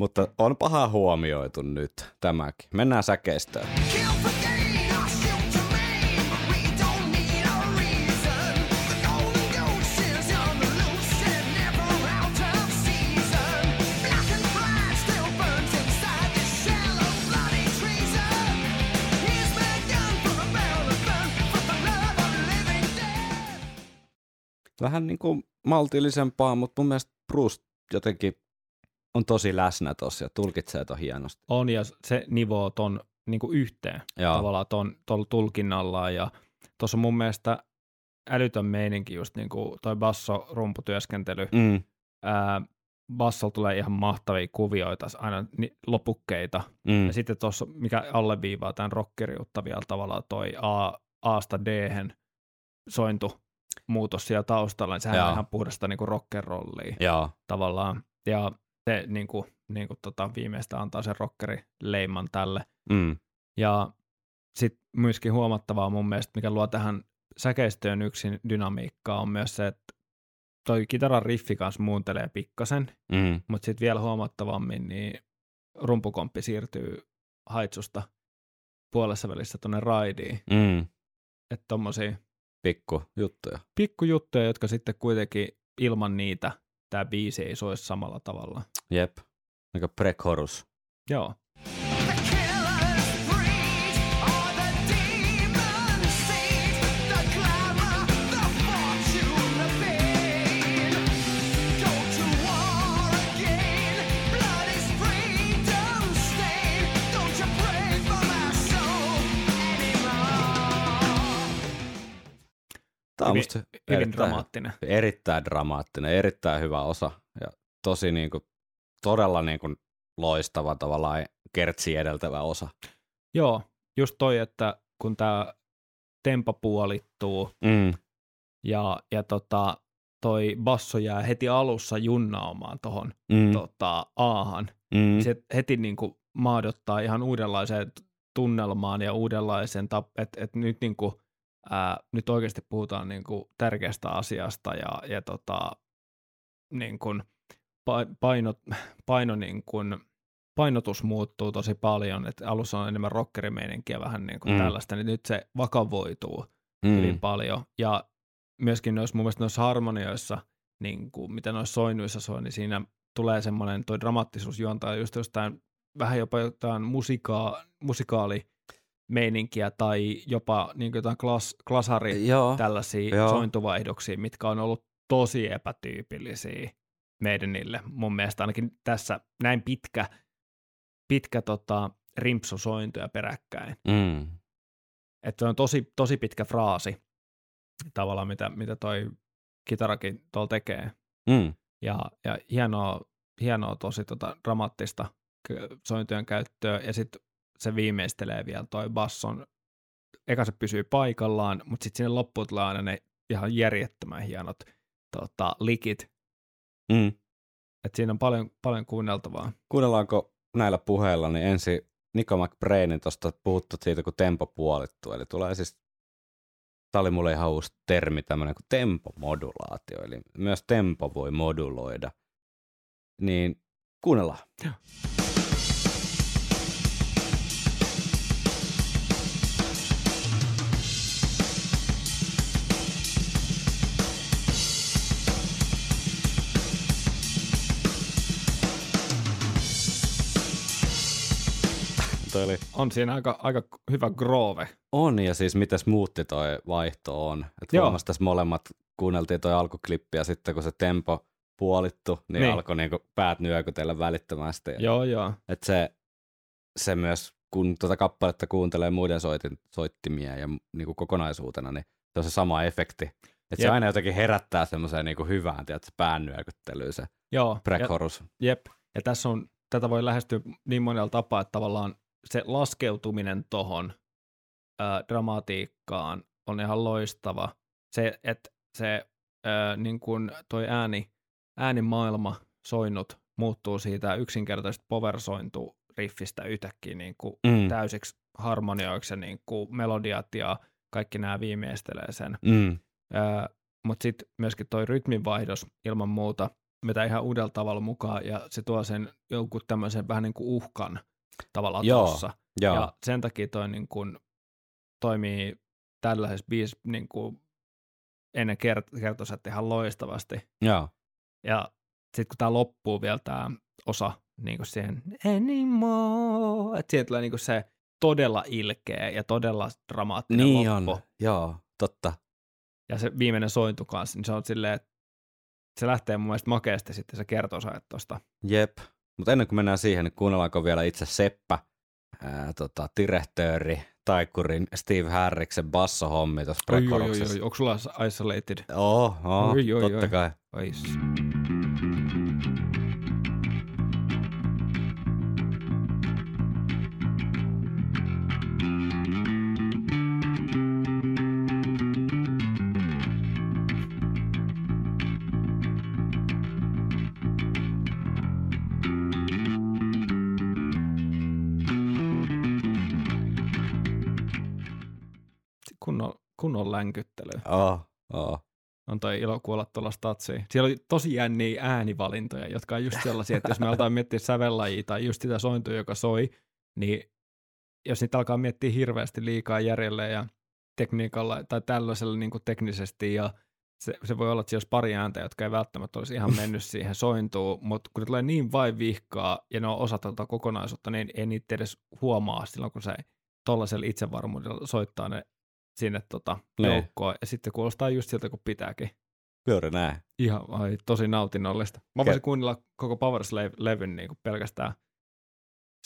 mutta on paha huomioitu nyt tämäkin. Mennään säkeistöön. Kill Vähän niin kuin maltillisempaa, mutta mun mielestä Bruce jotenkin on tosi läsnä tossa ja tulkitsee ton hienosti. On ja se nivoo ton niinku yhteen Joo, tavallaan ton, ton tulkinnalla ja tuossa on mun mielestä älytön meininki just niinku toi basso-rumputyöskentely. mm, Ää, bassolla tulee ihan mahtavia kuvioita, aina ni- lopukkeita. mm, Ja sitten tuossa, mikä alleviivaa tämän rockeriutta vielä tavallaan toi A, Asta d sointu muutos siellä taustalla, niin sehän Joo. on ihan puhdasta niinku rock'n'rollia joo, tavallaan. Ja se niinku, niinku tota, viimeistä antaa sen rockerileiman tälle. mm, Ja sitten myöskin huomattavaa mun mielestä, mikä luo tähän säkeistöön yksin dynamiikkaa, on myös se, että toi kitaran riffi kanssa muuntelee pikkasen, mm, mutta sitten vielä huomattavammin, niin rumpukomppi siirtyy haitsusta puolessa välissä tuonne raidiin. mm, Että tommosia pikku juttuja. pikkujuttuja, jotka sitten kuitenkin ilman niitä tämä biisi ei soisi samalla tavalla. Jep, kuin pre-chorus. Joo. Hyvin- musta Hyvin erittäin, dramaattinen. erittäin dramaattinen, erittäin hyvä osa ja tosi niin kuin, todella niin kuin, loistava tavallaan kertsi edeltävä osa. Joo, just toi, että kun tämä tempo puolittuu Mm. ja, ja tota, toi basso jää heti alussa junnaamaan tuohon Mm. tota, aahan, mm. se heti niin kuin maadottaa ihan uudenlaiseen tunnelmaan ja uudenlaisen, tap- että et nyt, niin kuin, ää, nyt oikeasti puhutaan niin kuin tärkeästä asiasta ja, ja tota, niin kuin pa- paino, paino niin kuin, painotus muuttuu tosi paljon, että alussa on enemmän rockerimeininkiä vähän niin kuin Mm. tällaista, niin nyt se vakavoituu mm. hyvin paljon. Ja myöskin noissa, mun mielestä noissa harmonioissa, niin kuin mitä noissa soinnuissa soi, niin siinä tulee semmoinen toi dramaattisuus juontaa just jostain vähän jopa jotain musikaa, musikaalimeininkiä tai jopa niin jotain klas, klasari Joo. tällaisia Joo. sointuvaihdoksia, mitkä on ollut tosi epätyypillisiä meidänille. Mun mielestä ainakin tässä näin pitkä, pitkä tota, rimpsusointuja peräkkäin. Mm. Että se on tosi, tosi pitkä fraasi tavallaan, mitä, mitä toi kitarakin tuolla tekee. Mm. Ja, ja hienoa, hienoa tosi tota dramaattista sointujen käyttöä. Ja sitten se viimeistelee vielä toi basson. Eka se pysyy paikallaan, mutta sitten sinne loppuun tulee aina ne ihan järjettömän hienot tota, likit. Mm. Et siinä on paljon, paljon kuunneltavaa. Kuunnellaanko näillä puheilla, niin ensin Nico McBrainin tuosta puhuttu siitä, kun tempo puolittuu. Eli tulee siis, tämä oli mulle ihan uusi termi, tämmöinen kuin tempomodulaatio. Eli myös tempo voi moduloida. Niin kuunnellaan. Toi oli On siinä aika, aika hyvä groove. On, ja siis miten smoothi toi vaihto on. Että tässä molemmat kuunneltiin toi alkuklippi, ja sitten kun se tempo puolittu, niin, Niin. alkoi niinku päät nyökytellä välittömästi. Joo, joo. Että se, se myös, kun tuota kappaletta kuuntelee muiden soitin, soittimia ja niinku kokonaisuutena, niin se on se sama efekti. Että se aina jotenkin herättää semmoiseen niinku hyvään, tiedätkö, pään nyökyttelyyn se joo. Ja. Jep, ja tässä on, tätä voi lähestyä niin monella tapaa, että tavallaan se laskeutuminen tohon ää, dramatiikkaan on ihan loistava. Se, että se ää, niin kun toi ääni, äänimaailma soinnut muuttuu siitä yksinkertaisesta powersointu riffistä yhtäkkiä niin kuin Mm. täysiksi harmonioiksi niin kuin melodiat ja kaikki nämä viimeistelee sen. Mm. Mutta sitten myöskin toi rytminvaihdos ilman muuta mitä ihan uudella tavalla mukaan ja se tuo sen jonkun tämmöisen vähän niin kuin uhkan tavallaan Joo, tuossa. Joo. Ja sen takia toi niin kuin toimii tällaisessa biisissä niin kuin ennen kert- kertosättä ihan loistavasti. Joo. Ja sitten kun tämä loppuu vielä tämä osa niin kuin siihen anymore, että siihen tulee niin kuin se todella ilkeä ja todella dramaattinen Niin loppu. on. Joo, totta. Ja se viimeinen sointu kanssa, niin se on silleen, että se lähtee mun mielestä makeasti sitten se kertosäet tuosta. Jep. Mutta ennen kuin mennään siihen, niin kuunnellaanko vielä itse Seppä, ää, tota, direhtööri, taikurin Steve Harriksen bassohommi tuossa Oi, oi, oi, onko sulla isolated? Oo, oo, Oi, oi, totta oi. kai. Oi, länkyttely. Oo, oo. On toi ilo kuolla tuolla statsiin. Siellä oli tosi jänniä äänivalintoja, jotka on just sellaisia, että jos me aletaan miettiä sävellajia tai just sitä sointua, joka soi, niin jos niitä alkaa miettiä hirveästi liikaa järjellä ja tekniikalla tai tällaisella niin kuin teknisesti ja se, se voi olla, että olisi pari ääntä, jotka ei välttämättä olisi ihan mennyt siihen sointuun, mutta kun ne tulee niin vain vihkaa ja ne on osa tätä kokonaisuutta, niin ei niitä edes huomaa silloin, kun se tuollaisella itsevarmuudella soittaa ne sinne tota, Niin. joukkoon. Ja sitten kuulostaa just siltä, kun pitääkin. Juuri näin. Ihan ai, tosi nautinnollista. Mä voisin kuunnella koko Powers-levyn niin kuin pelkästään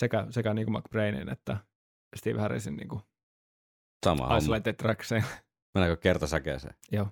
sekä, sekä niin kuin McBrainin että Steve Harrisin niin kuin Sama. Isolated Tracksein. Mennäänkö kertosäkeeseen? Joo.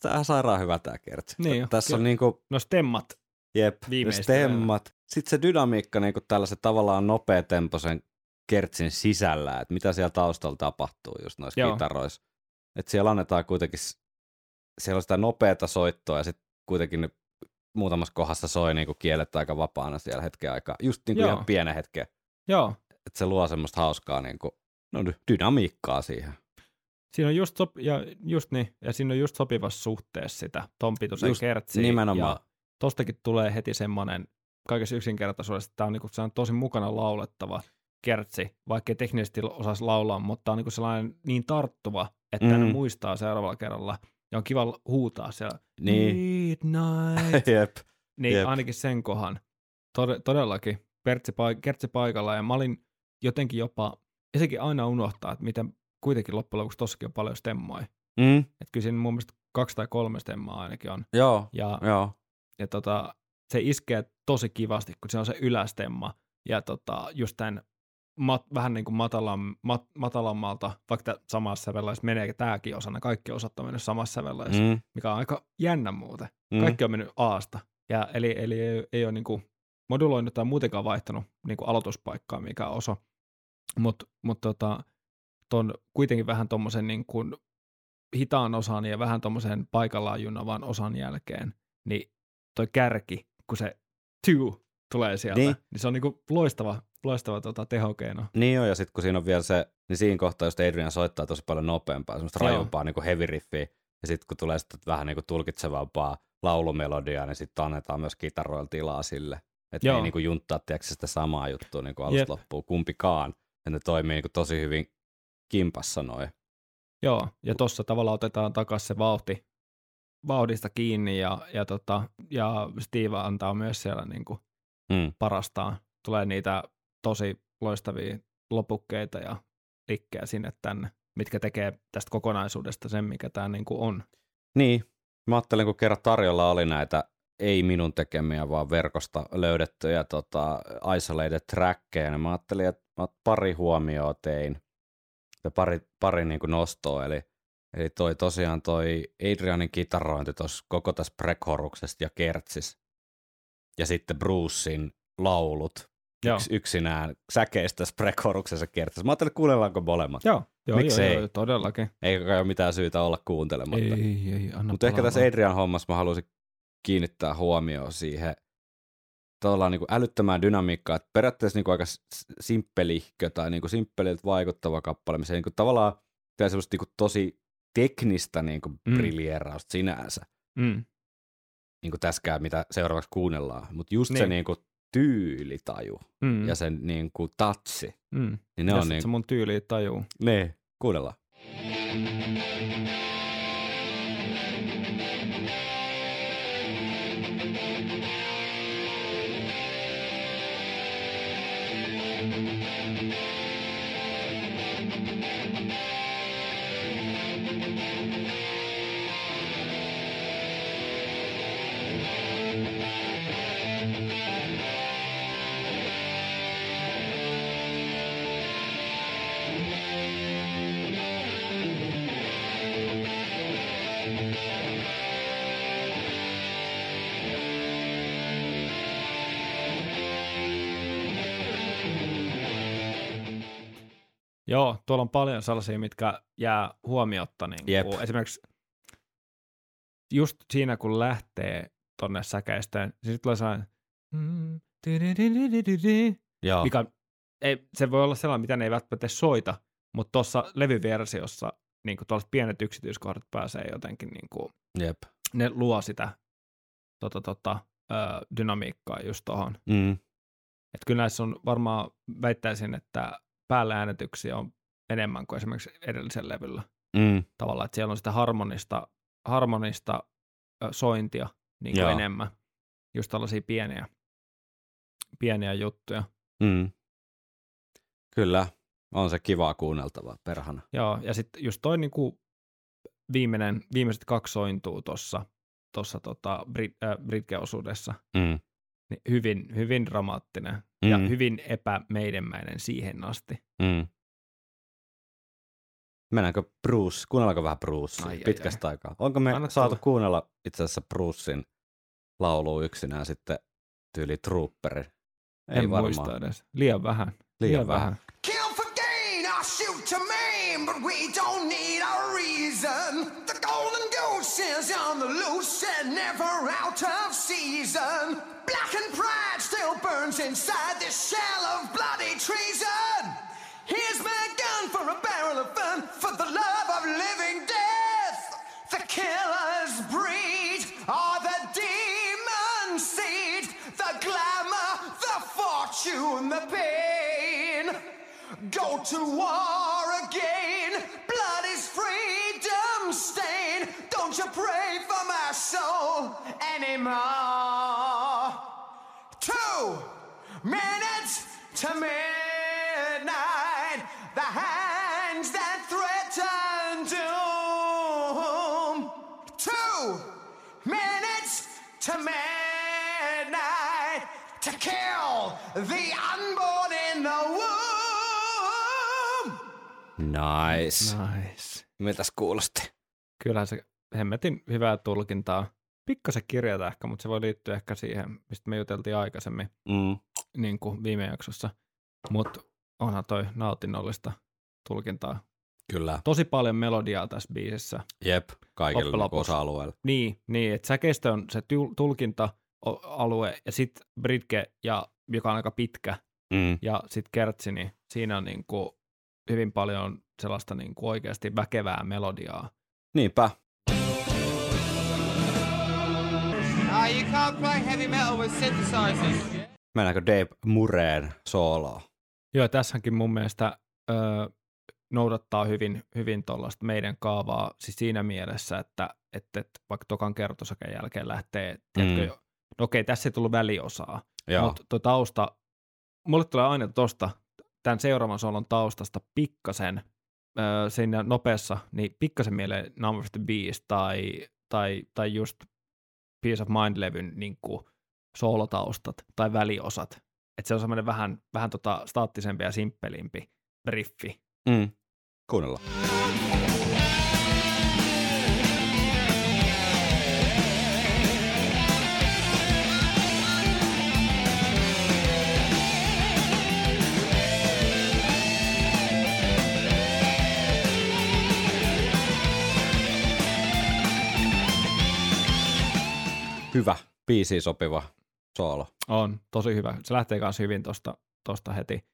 Tää sairaan hyvä tää kertsi. Niin, Tässä on niinku, No stemmat. jep, stemmat. Sitten se dynamiikka, niinku tällaisen tavallaan nopeatempoisen kertsin sisällä, että mitä siellä taustalla tapahtuu just noissa Joo. kitaroissa. Että siellä annetaan kuitenkin, siellä on sitä nopeata soittoa ja sitten kuitenkin ne muutamassa kohdassa soi niinku kielet aika vapaana siellä hetken aikaa. Just niinku Joo. ihan pienen hetken. Joo. Että se luo semmoista hauskaa niinku, no, dy- dynamiikkaa siihen. Siinä on just, sop- ja just niin, ja siinä on just sopivassa suhteessa sitä ton pituisen kertsiä. nimenomaan. Ja tostakin tulee heti semmoinen, kaikessa yksinkertaisuudessa, tämä on, niinku, se on tosi mukana laulettava kertsi, vaikka ei teknisesti osaisi laulaa, mutta tämä on niinku sellainen niin tarttuva, että mm. Mm. muistaa seuraavalla kerralla. Ja on kiva huutaa siellä. Niin. Midnight. Jep. Niin Jep. ainakin sen kohan. Tod- todellakin. Pertsi, paik- kertsi paikalla ja mä olin jotenkin jopa, ja sekin aina unohtaa, että miten kuitenkin loppujen lopuksi tossakin on paljon stemmoja. Mm. Että kyllä siinä mun mielestä kaksi tai kolme stemmaa ainakin on. Joo, Ja, joo. ja tota, se iskee tosi kivasti, kun se on se ylästemma. Ja tota, just tämän mat, vähän niin kuin matalam, mat, matalammalta, vaikka samassa sävellässä menee tämäkin osana, kaikki osat on mennyt samassa sävellässä, mm. Mikä on aika jännä muuten. Mm. Kaikki on mennyt Aasta. Ja eli, eli ei, ei ole niin kuin moduloinut tai muutenkaan vaihtanut niin kuin aloituspaikkaa, mikä on osa. Mutta mut tota, ton kuitenkin vähän tuommoisen niin kuin hitaan osan ja vähän tuommoisen paikallaan junavan osan jälkeen, niin toi kärki, kun se two tulee sieltä, niin, Niin. se on niin kuin loistava, loistava tota, tehokeino. Niin joo, ja sitten kun siinä on vielä se, niin siinä kohtaa just Adrian soittaa tosi paljon nopeampaa, semmoista Joo. rajumpaa niin heavy riffiä, ja sitten kun tulee sitten vähän niin kuin tulkitsevampaa laulumelodiaa, niin sitten annetaan myös kitaroilla tilaa sille. Että ei niin kuin junttaa tiedätkö, sitä samaa juttua niin kuin Jep. alusta loppuun kumpikaan. Ja ne toimii niin kuin tosi hyvin kimpassa noin. Joo, ja tuossa tavalla otetaan takaisin se vauhti, vauhdista kiinni ja, ja, tota, ja Steve antaa myös siellä niin kuin Mm. parastaan. Tulee niitä tosi loistavia lopukkeita ja likkejä sinne tänne, mitkä tekee tästä kokonaisuudesta sen, mikä tämä niin kuin on. Niin, mä ajattelin, kun kerran tarjolla oli näitä ei minun tekemiä, vaan verkosta löydettyjä tota, isolated trackeja, niin mä ajattelin, että mä pari huomioon tein ja pari, pari niin kuin nostoa, eli, eli toi tosiaan toi Adrianin kitarointi tuossa koko tässä prekoruksesta ja kertsis, ja sitten Brucein laulut Joo, yks, yksinään säkeistä tässä prekoruksessa kertsis. Mä ajattelin, että kuunnellaanko molemmat. joo, joo, Miksei? joo, joo todellakin. Eikä kai ole mitään syytä olla kuuntelematta. Ei, ei, anna Mutta ehkä tässä. Adrian hommassa mä haluaisin kiinnittää huomioon siihen tavallaan niin kuin älyttömään dynamiikkaan, että periaatteessa niin kuin aika simppelihkö tai niin kuin simppeliltä vaikuttava kappale, missä niin kuin tavallaan tehdään semmoista niin kuin tosi teknistä niin kuin Mm. briljerausta sinänsä, Mm, niin kuin tässäkään, mitä seuraavaksi kuunnellaan, mutta just niin. se Niin. niin kuin tyylitaju mm, ja sen niin kuin tatsi, mm. niin ne Jos on niin sä mun tyyliä tajuu. ne, kuunnellaan. Joo, tuolla on paljon sellaisia, mitkä jää huomiotta. Niin Jep. kuin esimerkiksi just siinä, kun lähtee tonne säkeistöön, niin sitten tulee sellainen mm, Joo, mikä ei, se voi olla sellainen, mitä ne ei välttämättä soita, mutta tuossa levyversiossa niin kuin tuollaiset pienet yksityiskohdat pääsee jotenkin, niin kuin, jep. ne luo sitä tota, tota, ö, dynamiikkaa just tuohon. Mm. Että kyllä näissä on varmaan, väittäisin, että päällä-äänetyksiä on enemmän kuin esimerkiksi edellisen levyllä. Mm. Tavallaan, että siellä on sitä harmonista, harmonista sointia niin kuin Joo. enemmän. Just tällaisia pieniä, pieniä juttuja. Mm. Kyllä, on se kivaa kuunneltavaa, perhana. Joo, ja sitten just toi niin kuin viimeinen, viimeiset kaksi sointuu tuossa tossa tota Brit, äh, Britke-osuudessa, Mm. Niin hyvin, hyvin dramaattinen ja Mm. hyvin epämeidänmäinen siihen asti. Mm. Mennäänkö Bruce, kuunnellaanko vähän Bruce Ai, ai, pitkästä aikaa? Onko me Anna saatu tulla. kuunnella itse asiassa Brucein laulu yksinään sitten tyyli Trooperi? Ei en varmaan. muista edes. Liian vähän. Liian vähän. Kill for gain or shoot to maim, but we don't need a reason. The golden goose is on the loose and never out of season. And pride still burns inside this shell of bloody treason. Here's my gun for a barrel of fun, for the love of living death. The killer's breed are the demon seed, the glamour, the fortune, the pain. Go to war again. Blood is freedom stain. Don't you pray for my soul anymore. Two minutes to midnight. The hands that threaten doom. Two minutes to midnight to kill the unborn in the womb. Nice. Nice. Mitäs kuulosti? Kyllähän se hemmetin hyvää tulkintaa. Pikkasen kirjata ehkä, mutta se voi liittyä ehkä siihen, mistä me juteltiin aikaisemmin Mm. niin kuin viime jaksossa. Mutta onhan toi nautinnollista tulkintaa. Kyllä. Tosi paljon melodiaa tässä biisissä. Jep, kaikilla niinku osa-alueilla. Niin, niin että säkeistö on se tul- tulkinta-alue ja sitten Britke, ja, joka on aika pitkä, Mm. ja sitten Kertsi, niin siinä on niin kuin hyvin paljon sellaista niin kuin oikeasti väkevää melodiaa. Niinpä. You can't play heavy metal with synthesizers. Mennäänkö Dave Mureen sooloon? Joo, tässäkin mun mielestä ö, noudattaa hyvin, hyvin tuollaista meidän kaavaa, siis siinä mielessä, että, että, että vaikka tokan kertosaken jälkeen lähtee, tiedätkö, Mm. jo, no okei, tässä ei tullut väliosaa, Joo. mutta tuo tausta, mulle tulee aina tosta, tämän seuraavan solon taustasta pikkasen, ö, siinä nopeassa, niin pikkasen mieleen Number of the Beast tai, tai, tai just Peace of Mind-levyn niin kuin soolotaustat tai väliosat. Että se on semmoinen vähän, vähän tota staattisempi ja simppelimpi riffi. Mm. Kuunnellaan. Hyvä, biisiin sopiva soolo. On tosi hyvä. Se lähtee myös hyvin tosta, tosta heti.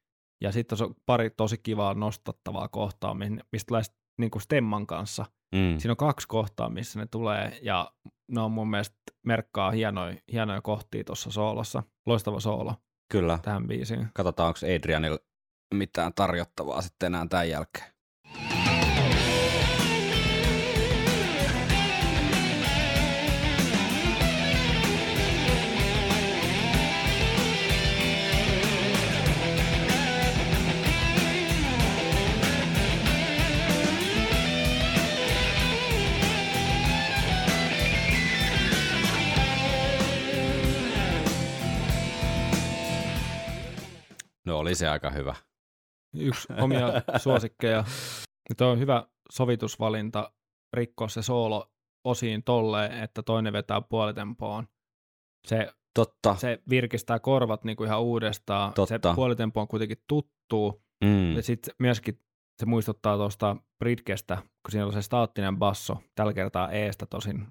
Ja sitten on pari tosi kivaa nostattavaa kohtaa, mistä tulee niin kuin stemman kanssa. Mm. Siinä on kaksi kohtaa, missä ne tulee, ja ne on mun mielestä merkkaa hienoja, hienoja kohtia tuossa soolossa. Loistava soolo Kyllä. tähän biisiin. Katsotaan, onko Adrianilla mitään tarjottavaa sitten enää tämän jälkeen. Oli se aika hyvä. Yksi omia suosikkeja. Ja Tuo on hyvä sovitusvalinta rikkoa se soolo osiin tolleen, että toinen vetää puolitempoon. Se, Totta. se virkistää korvat niin kuin ihan uudestaan. Totta. Se puolitempo on kuitenkin tuttu. Mm. Ja sitten myöskin se muistuttaa tuosta Britkestä, kun siinä on se staattinen basso, tällä kertaa Eestä tosin,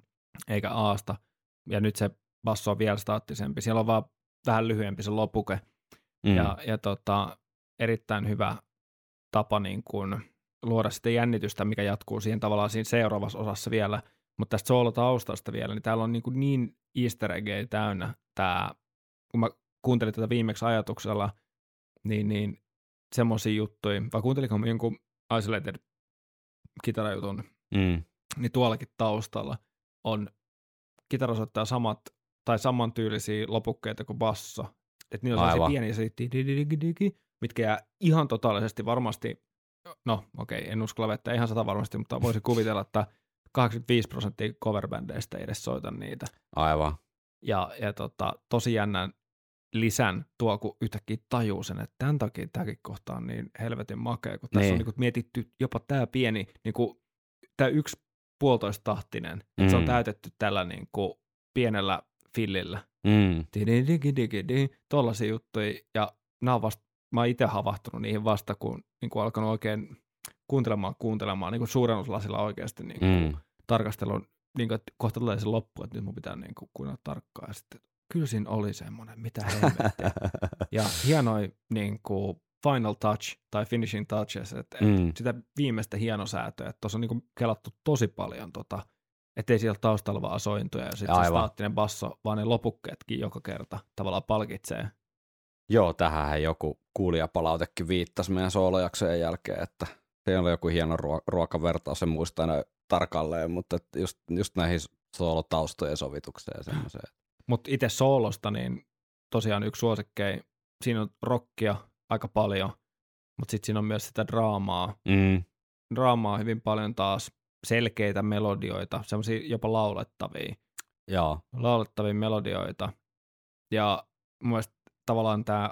eikä Aasta. Ja nyt se basso on vielä staattisempi. Siellä on vaan vähän lyhyempi se lopuke. Mm. Ja, ja tota, erittäin hyvä tapa niin kuin luoda sitä jännitystä, mikä jatkuu siihen tavallaan siinä seuraavassa osassa vielä. Mutta tästä soolotaustasta vielä, niin täällä on niin, kuin niin easter eggejä täynnä tämä, kun mä kuuntelin tätä viimeksi ajatuksella, niin, niin semmoisia juttuja, vai kuuntelinko mä jonkun isolated kitarajutun, Mm. niin tuollakin taustalla on kitara soittaa samat tai samantyylisiä lopukkeita kuin basso. Että niillä on Aivan. sellaisia pieniä se tidididididigi, mitkä jää ihan totaalisesti varmasti, no okei, okay, en uskalla vetää ihan sata varmasti, mutta voisin kuvitella, että 85 prosenttia coverbändeistä ei edes soita niitä. Aivan. Ja, ja tota, tosi jännän lisän tuo, kun yhtäkkiä tajuu sen, että tämän takia tämäkin kohta on niin helvetin makea, kun tässä Niin. on niin kuin mietitty jopa tämä pieni, niin kuin, tämä yksi puolitoista tahtinen, että se on Mm. täytetty tällä niin kuin pienellä fillillä. Mm. Juttuja, ja nämä on vasta, mä oon itse havahtunut niihin vasta, kun niin kuin alkanut oikein kuuntelemaan, kuuntelemaan niin kuin suurennuslasilla oikeasti niin kuin Mm. tarkastelun, niin kuin, että kohta tulee se loppu, että nyt mun pitää niin kuin, kuunnella tarkkaan. Ja sitten, kyllä siinä oli semmoinen, mitä hemmettiä. ja hienoi niin kuin final touch tai finishing touches, että mm. sitä viimeistä hienosäätöä, että tuossa on niin kuin kelattu tosi paljon tota, ettei siellä taustalla vaan sointuja ja sitten se staattinen basso, vaan ne lopukkeetkin joka kerta tavallaan palkitsee. Joo, tähän joku kuulijapalautekin viittasi meidän soolojaksojen jälkeen, että se oli joku hieno ruo- ruokavertaus, en muista aina tarkalleen, mutta just, just näihin soolotaustojen sovitukseen ja semmoiseen. Mutta itse soolosta, niin tosiaan yksi suosikkei, siinä on rockia aika paljon, mutta sitten siinä on myös sitä draamaa. Mm. Draamaa hyvin paljon taas selkeitä melodioita, semmoisia jopa laulettavia, Joo, laulettavia melodioita. Ja mun mielestä tavallaan tämä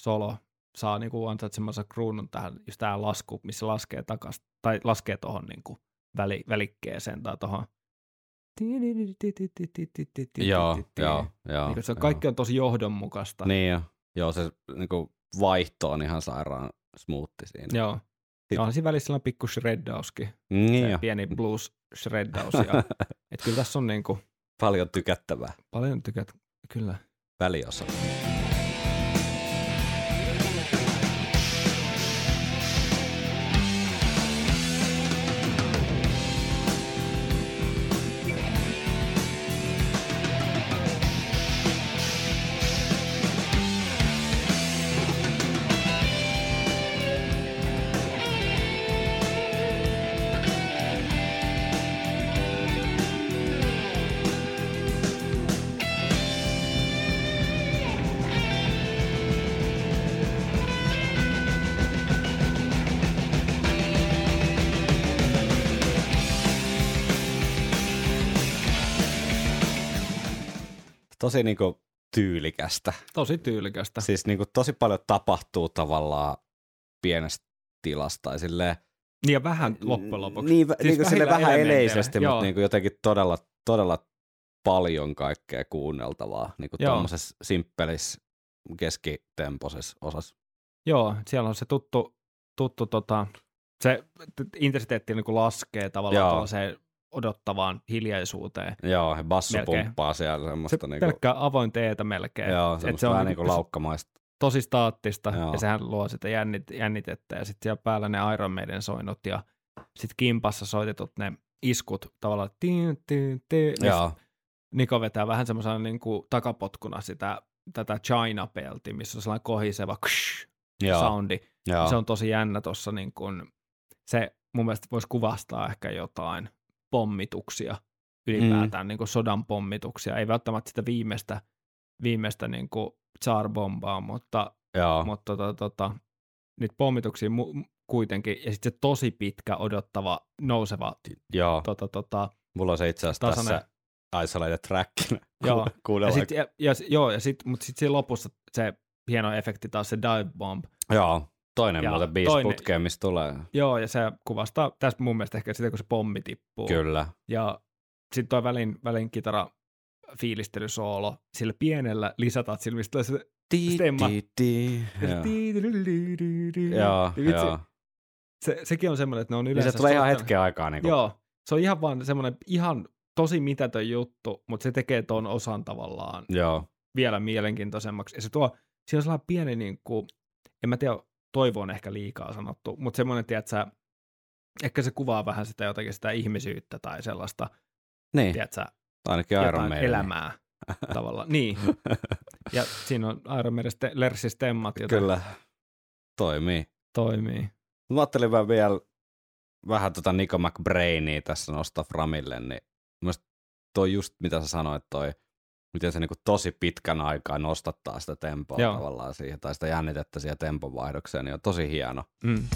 solo saa niinku ansaitsemansa kruunun tähän, just tämä lasku, missä laskee takas, tai laskee tuohon niinku väli, välikkeeseen tai tuohon. joo, joo, joo. Niin se on, joo. kaikki on tosi johdonmukaista. Niin jo. Joo, se niinku vaihto on ihan sairaan smoothi siinä. Joo. Ja on siinä välissä sellainen pikku shreddauskin. Niin jo. pieni blues shreddaus. Ja, et kyllä tässä on niinku Paljon tykättävää paljon tykät. Kyllä. väliosa. Tosi niinku tyylikästä. Tosi tyylikästä. Siis niinku tosi paljon tapahtuu tavallaan pienestä tilasta tai silleen, Niin ja vähän loppujen lopuksi. Niin, siis niin kuin sille vähän eleisesti, mutta niin kuin jotenkin todella, todella paljon kaikkea kuunneltavaa niin kuin tuommoisessa simppelissä keskitempoisessa osassa. Joo, siellä on se tuttu, tuttu tota, se intensiteetti niin laskee tavallaan Joo. Odottavaan hiljaisuuteen. Joo, he basso Melkein. siellä Se semmoista niin pelkkää avoin teetä melkein. joo, semmoista se on vähän niinku niin kuin laukkamaista. tosi staattista Joo. ja sehän luo sitä jännit, jännitettä ja sitten siellä päällä ne Iron Maiden soinut ja sitten kimpassa soitetut ne iskut tavallaan tiin, tiin, tiin, ja Joo, Niko vetää vähän semmoisena niin kuin takapotkuna sitä, tätä China-pelti, missä on sellainen kohiseva ksh, joo, soundi. joo. Se on tosi jännä tuossa, niin kuin, se mun mielestä voisi kuvastaa ehkä jotain pommituksia ylipäätään, mm. niin kuin sodan pommituksia. Ei välttämättä sitä viimeistä, viimeistä niin kuin tsar-bombaa, mutta, joo. mutta tota, tota, nyt pommituksia mu- kuitenkin, ja sitten se tosi pitkä odottava, nouseva joo. tota, tota, Mulla on se itse asiassa tasainen- tässä isolated trackinä. Joo. Ja sit, ja, ja, joo, ja sit, mutta sitten siinä lopussa se hieno efekti taas se dive bomb. Joo, toinen Ja muuten biisi toinen- putkeen, mistä tulee. Joo, ja se kuvastaa tässä mun mielestä ehkä sitä, kun se pommi tippuu. Kyllä. Ja sitten toi välin, välin kitara fiilistelysoolo sillä pienellä lisätatsilla, mistä tulee se stemma. Joo. Se, sekin on semmoinen, että ne on Niin yleensä... se tulee ihan hetken aikaa. Niin kuin, Joo, se on ihan vaan semmoinen ihan tosi mitätön juttu, mutta se tekee tuon osan tavallaan joo. vielä mielenkiintoisemmaksi. Ja se tuo, siinä on sellainen pieni, niin kuin, en mä tiedä, toivo on ehkä liikaa sanottu, mutta semmoinen, tiedätkö, ehkä se kuvaa vähän sitä jotakin sitä ihmisyyttä tai sellaista, Niin, tiedätkö, ainakin Iron Maiden. elämää tavallaan. Niin, ja siinä on Iron Maiden ste- Lersi Stemmat, jotka Kyllä, toimii. toimii. Mä ajattelin vaan vielä vähän tota Nico McBrainia tässä nostaa Framille, niin mielestäni toi just mitä sä sanoit, toi, miten se niinku tosi pitkän aikaa nostattaa sitä tempoa Joo. tavallaan siihen, tai sitä jännitettä siihen temponvaihdokseen, niin on tosi hieno. Mm.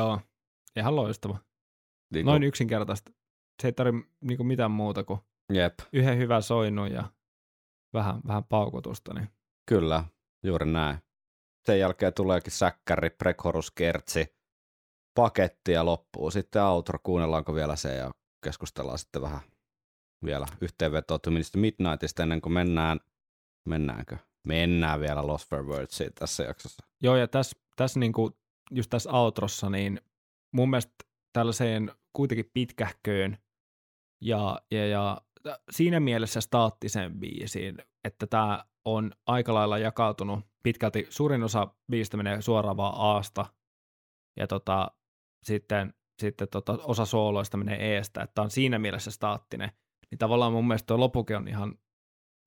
Joo, ihan loistava. Niin Noin yksinkertaista. Se ei tarvitse niinku mitään muuta kuin Jep, yhden hyvän soinnun ja vähän, vähän paukutusta. Niin. kyllä, juuri näin. Sen jälkeen tuleekin säkkäri, prekhorus, kertsi, paketti ja loppuu sitten outro. Kuunnellaanko vielä se ja keskustellaan sitten vähän vielä yhteenvetoa To Minutes to Midnightista ennen kuin mennään, mennäänkö? Mennään vielä Lost for Wordsiin tässä jaksossa. Joo, ja tässä, tässä niinku, just tässä outrossa, niin mun mielestä tällaiseen kuitenkin pitkähköön ja, ja, ja siinä mielessä staattiseen biisiin, että tämä on aika lailla jakautunut pitkälti, suurin osa biisistä menee suoraan vaan Aasta, ja tota, sitten, sitten tota, osa sooloista menee Eestä, että on siinä mielessä staattinen, niin tavallaan mun mielestä tuo on ihan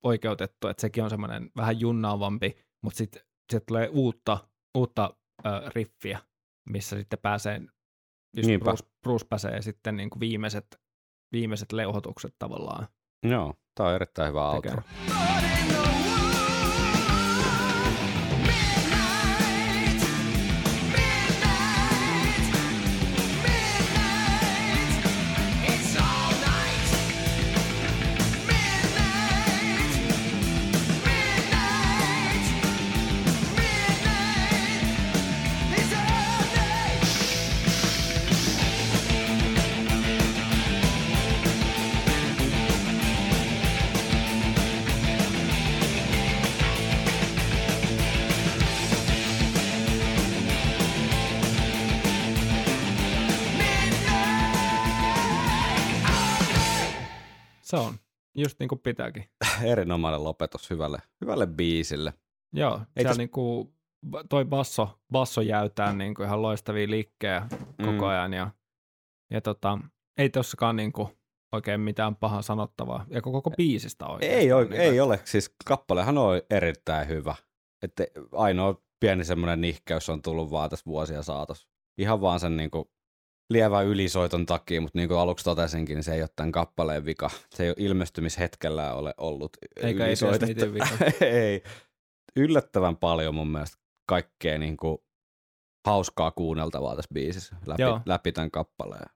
oikeutettu, että sekin on semmoinen vähän junnaavampi, mutta sitten sit tulee uutta, uutta riffiä, missä sitten pääsee, just Niinpä. Bruce, Bruce pääsee sitten niin kuin viimeiset, viimeiset leuhotukset tavallaan. Joo, tää on erittäin hyvä outro. Just niin kuin pitääkin. Erinomainen lopetus hyvälle, hyvälle biisille. Joo, Ei siellä tos- niin kuin, toi basso, basso jäytää niin kuin ihan loistavia liikkejä koko Mm. ajan ja, ja tota, ei tossakaan niin kuin oikein mitään pahaa sanottavaa. Ja koko, koko biisistä oikein. Ei, oi, ei ole, siis kappalehan on erittäin hyvä. Että ainoa pieni semmoinen nihkeys on tullut vaan tässä vuosia saatossa. Ihan vaan sen niinku lievän ylisoiton takia, mutta niin kuin aluksi totesinkin, niin se ei ole tämän kappaleen vika. Se ei ole ilmestymishetkellä ole ollut Eikä ylisoitettu. Vika. ei. Yllättävän paljon mun mielestä kaikkea niin kuin hauskaa kuunneltavaa tässä biisissä läpi, Joo. läpi tämän kappaleen.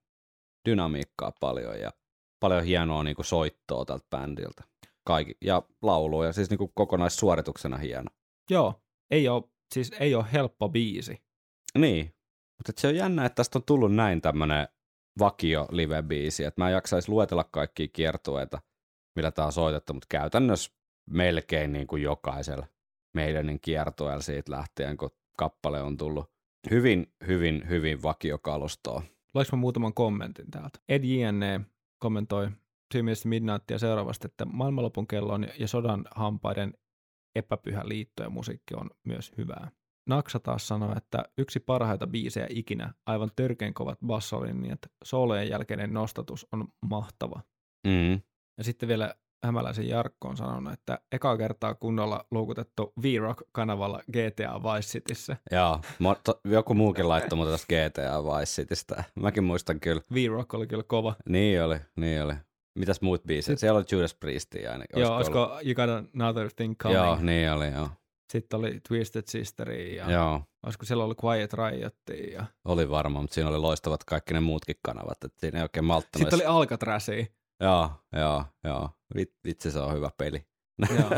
Dynamiikkaa paljon ja paljon hienoa niin kuin soittoa tältä bändiltä. Kaikki, ja lauluja, siis niin kuin kokonaissuorituksena hieno. Joo, ei ole, siis ei ole helppo biisi. Niin, mutta se on jännä, että tästä on tullut näin tämmönen vakio live-biisi, että mä en jaksaisi luetella kaikkia kiertueita, millä tää on soitettu, mutta käytännössä melkein niin kuin jokaisella meidänin kiertueella siitä lähtien, kun kappale on tullut hyvin, hyvin, hyvin vakiokalustoa. Lueks mä muutaman kommentin täältä? Ed JNE kommentoi Syymielistä Midnightia seuraavasti, että maailmanlopun kellon ja sodan hampaiden epäpyhä liitto ja musiikki on myös hyvää. Naksa taas sanoi, että yksi parhaita biisejä ikinä, aivan törkeän kovat bassolinjat, soolojen jälkeinen nostatus on mahtava. Mm. Ja sitten vielä Hämäläisen Jarkko on sanonut, että eka kertaa kunnolla luukutettu V-Rock-kanavalla GTA Vice Cityssä. Joo, to- joku muukin laittoi muuta tästä GTA Vice Citystä. Mäkin muistan kyllä. V-Rock oli kyllä kova. Niin oli, niin oli. Mitäs muut biisejä? Siellä oli Judas Priestia ainakin. Joo, olisiko ollut? olisiko You Got Another Thing Coming? Joo, niin oli, joo. Sitten oli Twisted Sisteri ja Joo, olisiko siellä ollut Quiet Riotia ja oli varma, mutta siinä oli loistavat kaikki ne muutkin kanavat, että siinä ei oikein malttanut. sitten oli Alcatrasia. Joo, joo, joo. Vit- Vitsi, se on hyvä peli. Joo.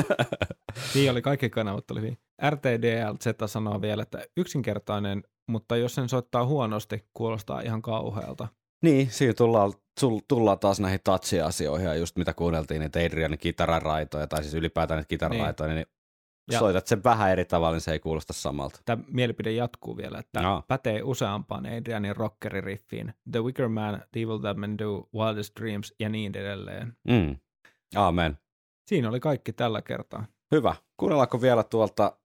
niin oli, kaikki kanavat oli hyvin. RTDL Z sanoo vielä, että yksinkertainen, mutta jos sen soittaa huonosti, kuulostaa ihan kauhealta. Niin, siinä tullaan, tullaan taas näihin touch-asioihin ja just mitä kuunneltiin, että Adrianin kitararaitoja, tai siis ylipäätään niitä kitararaitoja, niin, niin Ja- soitat sen vähän eri tavalla, niin se ei kuulosta samalta. Tämä mielipide jatkuu vielä, että Joo. pätee useampaan Adrianin rockeririffiin. The Wicker Man, The Evil That Men Do, Wildest Dreams ja niin edelleen. Mm. Aamen. Siinä oli kaikki tällä kertaa. Hyvä. Kuunnellaanko vielä tuolta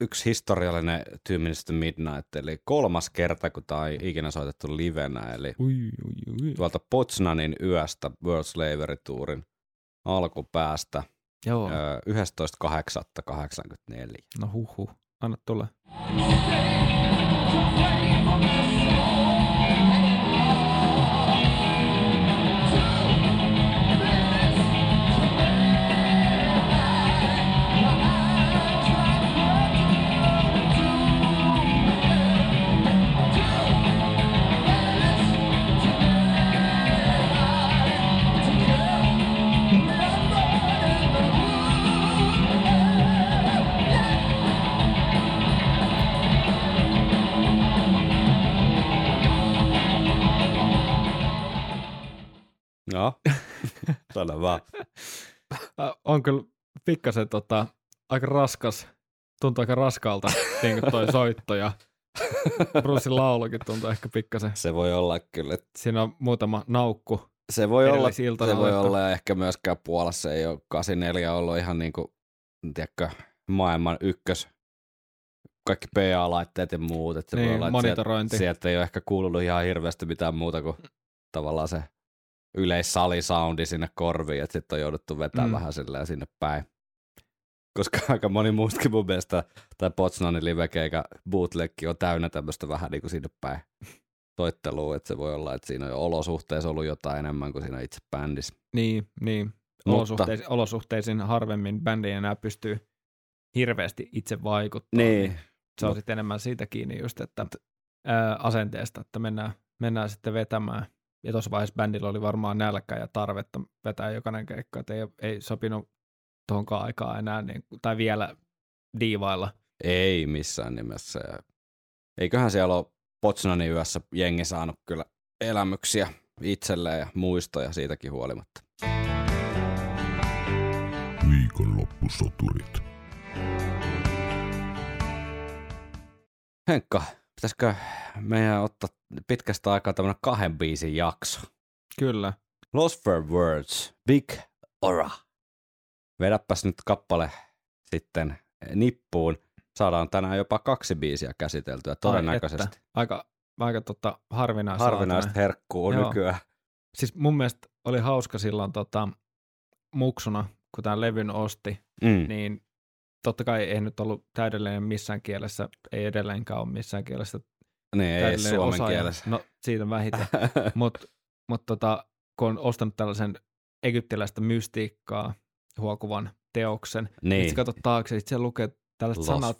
yksi historiallinen Two Minutes to Midnight, eli kolmas kerta, kun tämä on ikinä soitettu livenä, eli Ui, ui, ui. tuolta Poznanin yöstä World Slavery Tourin alkupäästä Joo, ö, 11.8.84. no huh huh. Anna tulla. Vaan. Äh, on kyllä pikkasen tota, aika raskas, tuntuu aika raskalta niin kuin toi soitto ja Brucein laulukin tuntuu ehkä pikkasen. Se voi olla kyllä. Siinä on muutama naukku. Se voi olla, se voi olla ja ehkä myöskään Puolassa ei ole 84 ollut ihan niin kuin, tiedätkö, maailman ykkös kaikki PA-laitteet ja muut. Että Niin, voi olla, että monitorointi. Sieltä, sieltä ei ole ehkä kuulunut ihan hirveästi mitään muuta kuin tavallaan se yleissalisoundi sinne korviin, että sitten on jouduttu vetämään Mm. vähän silleen sinne päin. Koska aika moni muustakin mun mielestä, tai Potsdamin livekeikä bootlegki on täynnä tämmöistä vähän niin kuin sinne päin soittelua, että se voi olla, että siinä on jo olosuhteissa ollut jotain enemmän kuin siinä itse bändissä. Niin, niin. Mutta- Olosuhteisiin, harvemmin bändi ei enää pystyy hirveästi itse vaikuttamaan. Niin, Se on Mut- sitten enemmän siitä kiinni just, että ää, asenteesta, että mennään, mennään sitten vetämään. Ja tuossa vaiheessa bändillä oli varmaan nälkä ja tarvetta vetää jokainen keikka, että ei, ei sopinut tuohonkaan aikaan enää, niin, tai vielä diivailla. ei missään nimessä. Eiköhän siellä ole Potsdamin yössä jengi saanut kyllä elämyksiä itselleen ja muistoja siitäkin huolimatta. Viikonloppusoturit. Henkka, pitäisikö meidän ottaa pitkästä aikaa tämmönen kahden biisin jakso? Kyllä. Lost for Words, Big Ora. Vedäpäs nyt kappale sitten nippuun. Saadaan tänään jopa kaksi biisiä käsiteltyä todennäköisesti. Ai että. Aika, aika tota, harvinaista. Harvinaista herkkuu on Joo. nykyään. Siis mun mielestä oli hauska silloin tota, muksuna, kun tämän levyn osti, Mm. niin totta kai ei nyt ollut täydellinen missään kielessä, ei edelleenkään ole missään kielessä Niin, ei suomen osaaja. kielessä. No siitä vähiten, mutta mut tota, kun on ostanut tällaisen egyptiläistä mystiikkaa huokuvan teoksen, niin. niin, sitten katsot taakse, sit siellä lukee tällaiset Lost sanat,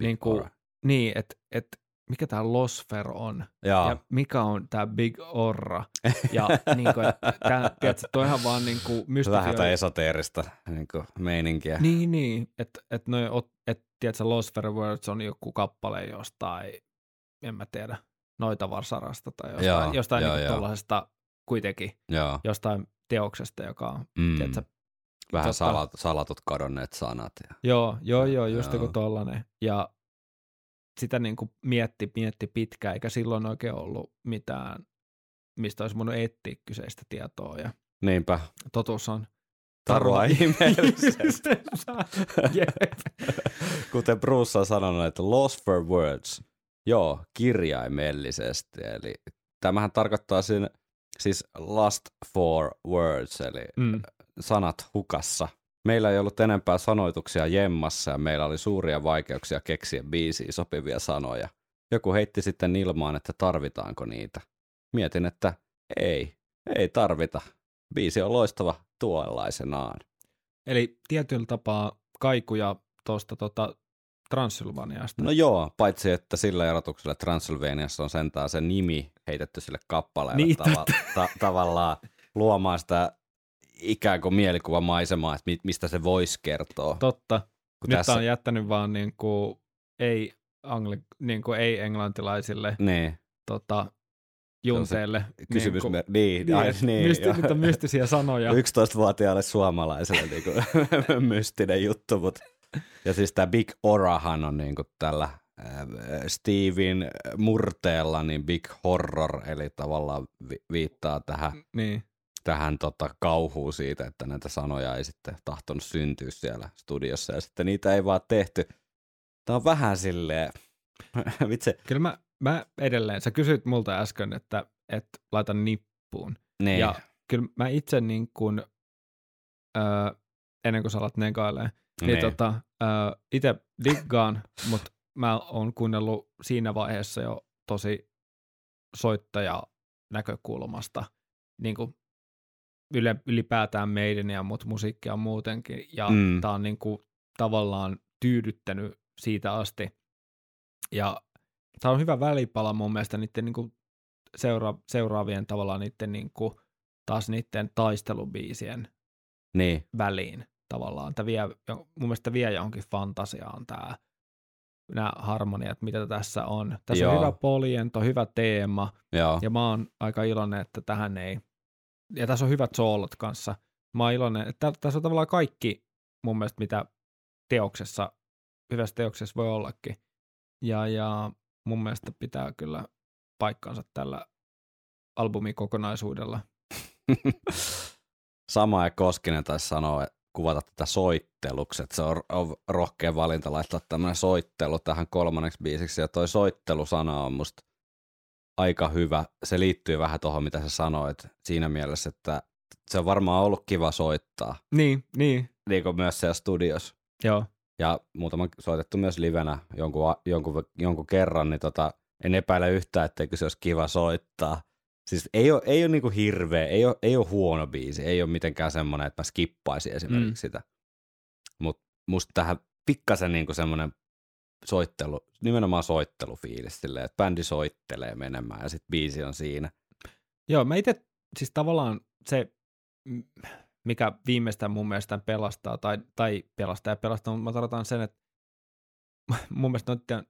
niin kuin, niin, että et, mikä tämä Losfer on Jaa. ja mikä on tämä Big Orra. Ja niin kuin, että tää, tiedätkö, toi ihan vaan niin kuin Vähän tätä mystifioi. esoteerista niin kuin meininkiä. Niin, niin, että et noi, et, tiedätkö, Losfer Words on joku kappale jostain, en mä tiedä, noita varsarasta tai jostain, Joo, jostain joo, niin tuollaisesta kuitenkin, Joo. jostain teoksesta, joka on, Mm. tiedätkö, Vähän tota- salat, salatut kadonneet sanat. Ja. Joo, joo, joo, just joku tollanen. Ja sitä niin kuin mietti, mietti pitkään, eikä silloin oikein ollut mitään, mistä olisi voinut etsiä kyseistä tietoa. Ja Niinpä. totuus on Tarua ihmeellisesti. Jep. Kuten Bruce on sanonut, että lost for words. Joo, kirjaimellisesti. Eli tämähän tarkoittaa siinä, siis last for words, eli Mm, sanat hukassa. Meillä ei ollut enempää sanoituksia jemmassa ja meillä oli suuria vaikeuksia keksiä biisiin sopivia sanoja. Joku heitti sitten ilmaan, että tarvitaanko niitä. Mietin, että ei, ei tarvita. Biisi on loistava tuollaisenaan. Eli tietyllä tapaa kaikuja tuosta tota, Transylvaniasta. No joo, paitsi että sillä erotuksella Transylvaniassa on sentään se nimi heitetty sille kappaleelle Niin, tava- ta- tavallaan luomaan sitä ikään kuin mielikuvamaisemaa, että mi- mistä se voisi kertoa. Totta. Kun Nyt tässä- on jättänyt vaan niin kuin, ei, angli, niin kuin ei englantilaisille Niin, tota, junteille. kysymys. niin Niin, kuin, niin, niin, ai, et niin, mysti, mystisiä sanoja. 11-vuotiaalle suomalaiselle niin kuin, mystinen juttu, mutta ja siis tämä Big Orahan on niin kuin tällä äh, Steven murteella niin Big Horror, eli tavallaan vi- viittaa tähän, Niin. Tähän tota kauhuun siitä, että näitä sanoja ei sitten tahtonut syntyä siellä studiossa, ja sitten niitä ei vaan tehty. Tämä on vähän silleen, vitsi, Kyllä mä, mä edelleen, sä kysyit multa äsken, että, että laitan nippuun. niin, Ja kyllä mä itse niin kuin, öö, ennen kuin sä alat negailee, niin, niin. tota, öö, itse diggaan, mutta mä oon kuunnellut siinä vaiheessa jo tosi soittaja näkökulmasta, niin kuin yle, ylipäätään meidän ja mut musiikkia muutenkin, ja Mm. tää on niin kuin tavallaan tyydyttänyt siitä asti. Ja tämä on hyvä välipala mun mielestä niiden niin kuin seura- seuraavien tavallaan niiden niin kuin, taas niiden taistelubiisien niin. väliin tavallaan. Tämä vie, mun mielestä vie johonkin fantasiaan tämä nämä harmoniat, mitä tässä on. Tässä Joo. on hyvä poljento, hyvä teema, Joo. ja mä oon aika iloinen, että tähän ei ja tässä on hyvät soolot kanssa. Mä oon iloinen, että tässä on tavallaan kaikki mun mielestä, mitä teoksessa, hyvässä teoksessa voi ollakin. Ja, ja mun mielestä pitää kyllä paikkansa tällä albumin kokonaisuudella. Sama ja Koskinen taisi sanoa, kuvata tätä soitteluksi, että se on rohkea valinta laittaa tämmöinen soittelu tähän kolmanneksi biisiksi, ja toi soittelusana on musta aika hyvä. Se liittyy vähän tuohon, mitä sä sanoit, siinä mielessä, että se on varmaan ollut kiva soittaa, Niin, niin, niin kuin myös siellä studios. joo. Ja muutama soitettu myös livenä jonkun, jonkun, jonkun kerran, niin tota, en epäile yhtään, etteikö se olisi kiva soittaa. Siis ei ole, ei ole niinku hirveä, ei ole, ei ole huono biisi, ei ole mitenkään semmoinen, että mä skippaisin esimerkiksi mm. sitä. Mutta musta tähän pikkasen niinku semmoinen soittelu, nimenomaan soittelufiilis silleen, että bändi soittelee menemään ja sitten biisi on siinä. Joo, mä itse, siis tavallaan se, mikä viimeistään mun mielestä pelastaa, tai, tai pelastaa ja pelastaa, mutta mä tarkoitan sen, että mun mielestä noiden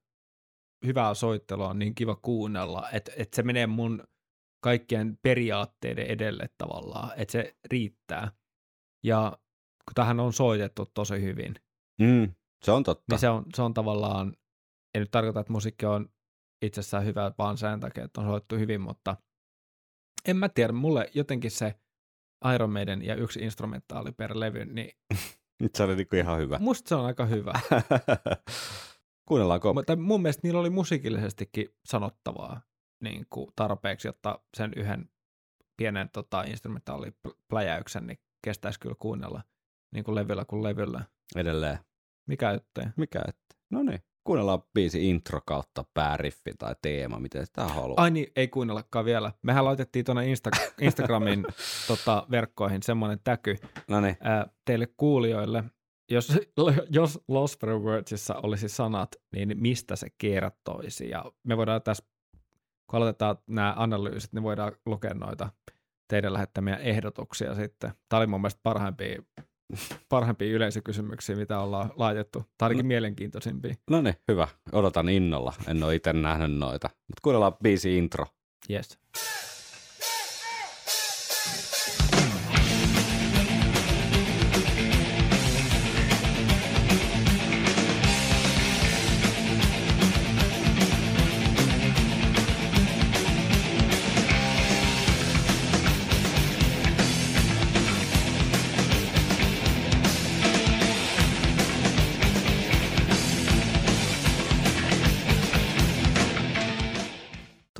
hyvää soittelua on niin kiva kuunnella, että, että se menee mun kaikkien periaatteiden edelle tavallaan, että se riittää. Ja kun tähän on soitettu tosi hyvin, Mm, se on totta. niin se on, se on tavallaan, en nyt tarkoita, että musiikki on itsessään hyvä vaan sen takia, että on soittu hyvin, mutta en mä tiedä, mulle jotenkin se Iron Maiden ja yksi instrumentaali per levy, niin Nyt se oli niinku ihan hyvä. musta se on aika hyvä. Kuunnellaanko? Mutta mun mielestä niillä oli musiikillisestikin sanottavaa niin kuin tarpeeksi, jotta sen yhden pienen tota, instrumentaalipläjäyksen niin kestäisi kyllä kuunnella niin kuin levyllä kuin levyllä. Edelleen. Mikä ettei? Mikä että? No niin. Kuunnellaan biisi intro kautta pääriffi tai teema, miten sitä haluaa. Ai niin, ei kuunnellakaan vielä. Mehän laitettiin tuonne Insta- Instagramin tota, verkkoihin semmoinen täky No niin. ää, teille kuulijoille. Jos, jos Lost for Wordsissa olisi sanat, niin mistä se kertoisi? Ja me voidaan tässä, kun aloitetaan nämä analyysit, niin voidaan lukea noita teidän lähettämiä ehdotuksia sitten. Tämä oli mun mielestä parhaimpia, parhaimpia yleisökysymyksiä, mitä ollaan laitettu. Tai ainakin No. mielenkiintoisimpia. No niin, hyvä. Odotan innolla. En ole itse nähnyt noita. Mutta kuunnellaan biisi intro. Yes.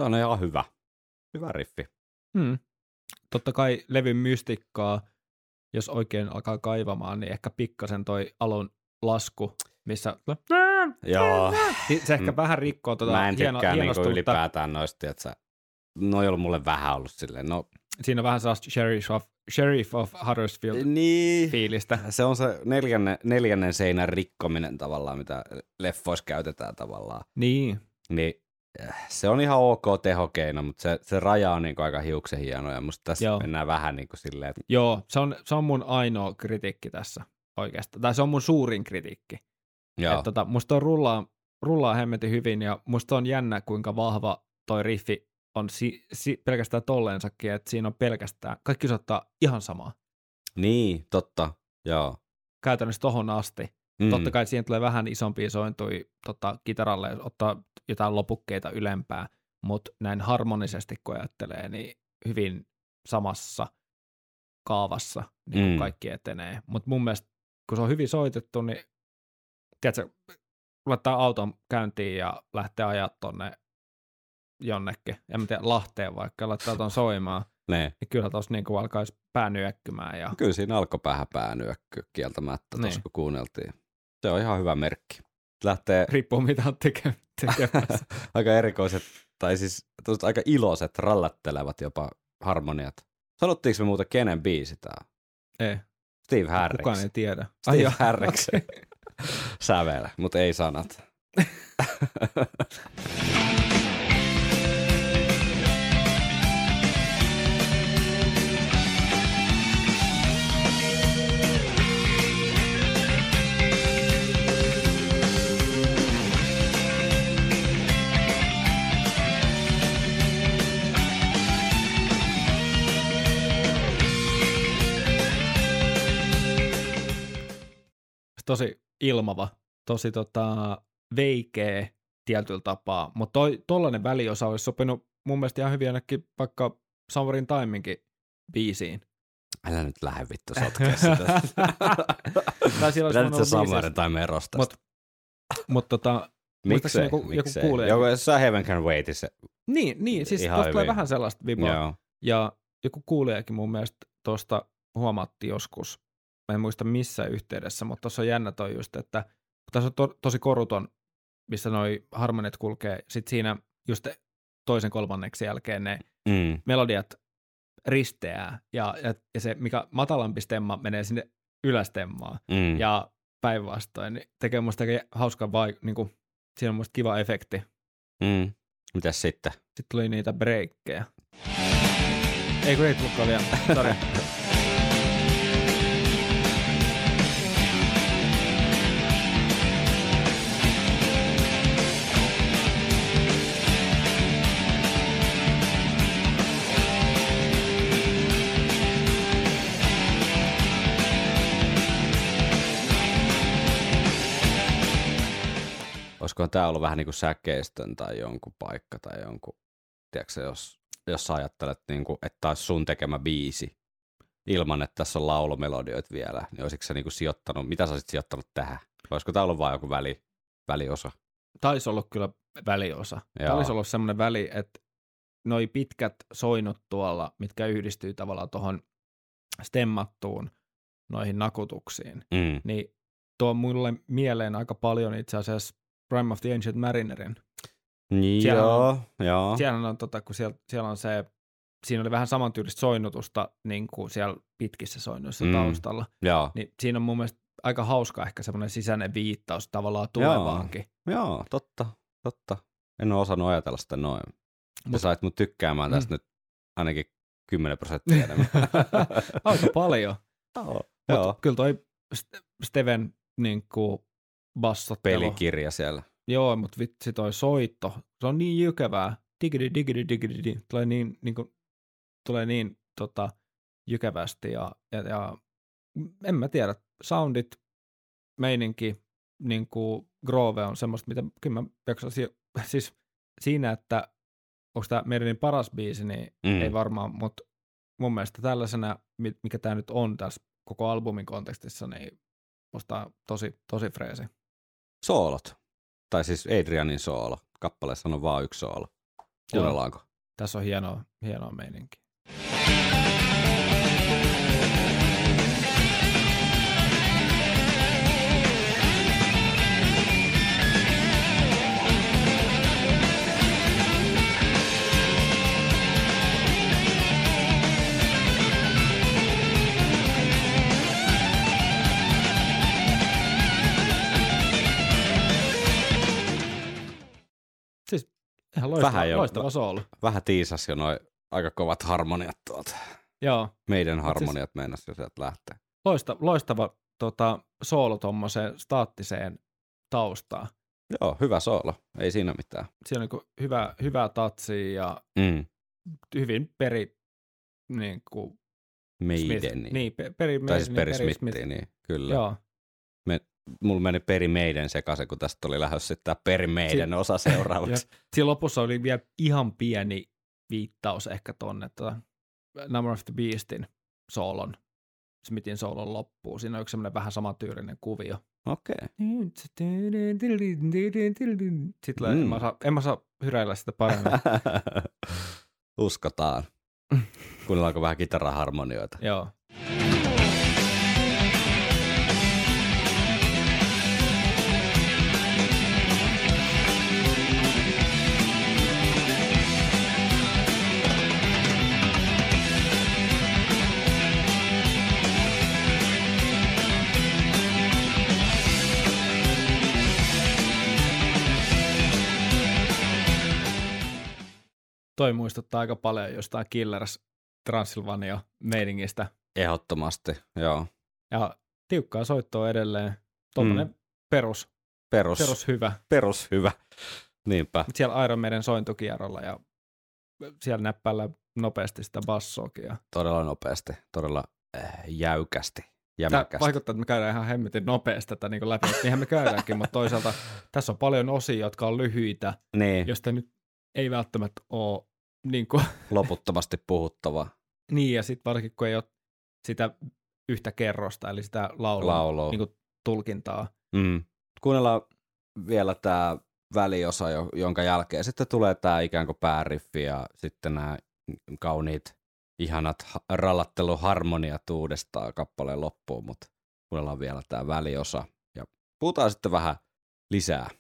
Tämä on ihan hyvä. Hyvä riffi. Hmm. Totta kai levyn mystikkaa, jos oikein alkaa kaivamaan, niin ehkä pikkasen toi alun lasku, missä Joo. Niin se ehkä Mm. vähän rikkoo tuota Mä en hieno, tykkää niinku hienostunutta. ylipäätään noista, että no ei ollut mulle vähän ollut silleen. No, Siinä on vähän sellaista Sheriff of, Sheriff of Huddersfield niin. fiilistä. Se on se neljännen, neljännen seinän rikkominen tavallaan, mitä leffoissa käytetään tavallaan. Niin, Niin se on ihan ok tehokeino, mutta se, se raja on niinku aika hiuksen hieno ja musta tässä Joo. Mennään vähän niinku silleen, että joo, se on, se on mun ainoa kritiikki tässä oikeastaan. Tai se on mun suurin kritiikki. joo, Et tota, musta on rullaa, rullaa hemmetin hyvin ja musta on jännä, kuinka vahva toi riffi on si, si, pelkästään tolleensakin, että siinä on pelkästään, kaikki soittaa ihan samaa. niin, totta, joo. Käytännössä tohon asti. Mm. Totta kai siihen tulee vähän isompia sointuja tota, kitaralle, jos ottaa jotain lopukkeita ylempää, mutta näin harmonisesti kun ajattelee, niin hyvin samassa kaavassa niin kuin Mm. kaikki etenee. Mutta mun mielestä, kun se on hyvin soitettu, niin tiedätkö, laittaa auton käyntiin ja lähtee ajaa tonne jonnekin, en mä tiedä, Lahteen vaikka, laittaa ton soimaan, Ne. niin kyllä tuossa niin alkaisi pää nyökkymään ja Kyllä siinä alkoi vähän päänyökky kieltämättä Niin. tuossa kun kuunneltiin. Se on ihan hyvä merkki. Lähtee riippuu mitä on teke- tekemässä. aika erikoiset, tai siis aika iloiset, rallattelevat jopa harmoniat. Sanottiinko me muuten kenen biisi tää? ei, Steve Harris. kukaan ei tiedä. Steve joo, Harris. okei. Sävel, mutta ei sanat. tosi ilmava, tosi tota, veikeä tietyllä tapaa, mutta toi, tollainen väliosa olisi sopinut mun mielestä ihan hyvin ainakin vaikka Summerin Timinkin biisiin. Älä nyt lähde vittu sotkea sitä. Pidä nyt se olla Summer biisissä. tai Merosta. Mut- Mutta tota, Miksei? joku- joku Miksei? Joku, jos sä Heaven Can Wait, se, niin, niin siis Ihan tuosta tulee vähän sellaista vibaa. joo. Ja joku kuulijakin mun mielestä tuosta huomattiin joskus, mä en muista missä yhteydessä, mutta tuossa on jännä toi just, että tässä on to, tosi koruton, missä noi harmoniat kulkee, sit siinä just toisen kolmanneksi jälkeen ne Mm. melodiat risteää, ja, ja, ja se mikä matalampi stemma menee sinne ylästemmaan, Mm. ja päinvastoin, niin tekee musta aika hauskaa vai, niin kuin, siinä on musta kiva efekti. Mm. Mitäs sitten? Sitten tuli niitä breikkejä. Ei kun ei tullutkaan vielä, Olisikohan tämä ollut vähän niin kuin säkeistön tai jonkun paikka tai jonkun, tiedätkö jos, jos sä ajattelet, niin kuin, että tämä olisi sun tekemä biisi ilman, että tässä on laulumelodioita vielä, niin olisiko sä niin kuin sijoittanut, mitä sä olisit sijoittanut tähän? Vai olisiko tämä ollut vain joku väli, väliosa? Taisi olla kyllä väliosa. Tämä Joo. olisi ollut semmoinen väli, että noi pitkät soinut tuolla, mitkä yhdistyy tavallaan tuohon stemmattuun noihin nakutuksiin, Mm. niin tuo mulle mieleen aika paljon itse asiassa Prime of the Ancient Marinerin. Niin, Siellä joo, joo. Siellä on, tota, kun siellä, siellä on se, siinä oli vähän samantyylistä soinnutusta niin kuin siellä pitkissä soinnuissa Mm. mm. taustalla, Joo, niin siinä on mun mielestä aika hauska ehkä semmoinen sisäinen viittaus tavallaan tulevaankin. joo, totta, totta. En ole osannut ajatella sitä noin. Mut, Mut- sä sait mut tykkäämään tästä Mm. nyt ainakin 10 prosenttia enemmän. Aika paljon. joo, Mutta joo. kyllä toi St- Steven niin kuin bassottelu. Pelikirja siellä. Joo, mutta vitsi toi soitto, se on niin jykevää. Digidi, digidi, digidi, digidi. Tulee niin, niin kuin, tulee niin tota, jykevästi ja, ja, ja, en mä tiedä, soundit, meininki, niin kuin Grove on semmoista, mitä kyllä mä jaksasin, siis siinä, että onko tämä meidän paras biisi, niin Mm. ei varmaan, mutta mun mielestä tällaisena, mi- mikä tämä nyt on tässä koko albumin kontekstissa, niin musta tosi, tosi freesi. Soolot. Tai siis Adrianin soolo. Kappaleessa on vaan yksi soolo. Kuunnellaanko? Tässä on hienoa, hienoa meininki. Ihan loistava, Vähän jo. loistava soolo. Vähän tiisas jo noin aika kovat harmoniat tuolta. Joo, Meidän harmoniat meinas jo sieltä lähtee. loista, loistava tota, soolo tuommoiseen staattiseen taustaan. Joo, hyvä soolo. Ei siinä mitään. Siinä on niin hyvä, hyvää tatsia ja Mm. hyvin peri niin kuin Meidän. Smith. Niin, pe- peri, Tai siis niin, Peri Smithiin, niin kyllä. Joo, Mulla meni Peri Meiden sekaisin, kun tästä oli lähdössä sitten tämä Peri Meiden osa seuraavaksi. Siinä lopussa oli vielä ihan pieni viittaus ehkä tonne tota Number of the Beastin soolon, Smithin soolon loppuun. Siinä on yksi semmoinen vähän samantyylinen kuvio. Okei. Sitten tulee, Mm. en, mä saa, en mä saa hyräillä sitä paremmin. Uskotaan. Kuunnellaanko vähän kitaraharmonioita? Joo. Toi muistuttaa aika paljon jostain Killers Transylvania meiningistä. Ehdottomasti, joo. Ja tiukkaa soittoa edelleen. Tuommoinen Mm. perus, Perus, perus hyvä. perus hyvä. Niinpä. Siellä Iron Maiden sointukierrolla ja siellä näppäillä nopeasti sitä bassoakin. Ja Todella nopeasti, todella äh, jäykästi. jämäkästi. Tämä vaikuttaa, että me käydään ihan hemmetin nopeasti tätä niin läpi, niinhän me käydäänkin, mutta toisaalta tässä on paljon osia, jotka on lyhyitä, Niin, josta nyt ei välttämättä ole niin, kuin, loputtomasti puhuttava niin ja sitten varsinkin kun ei ole sitä yhtä kerrosta, eli sitä laulun laulu. niin kuin, tulkintaa. Mm. Kuunnellaan vielä tämä väliosa, jo- jonka jälkeen sitten tulee tämä ikään kuin pääriffi ja sitten nämä kauniit, ihanat ha- rallatteluharmoniat uudestaan kappaleen loppuun, mutta kuunnellaan vielä tämä väliosa ja puhutaan sitten vähän lisää.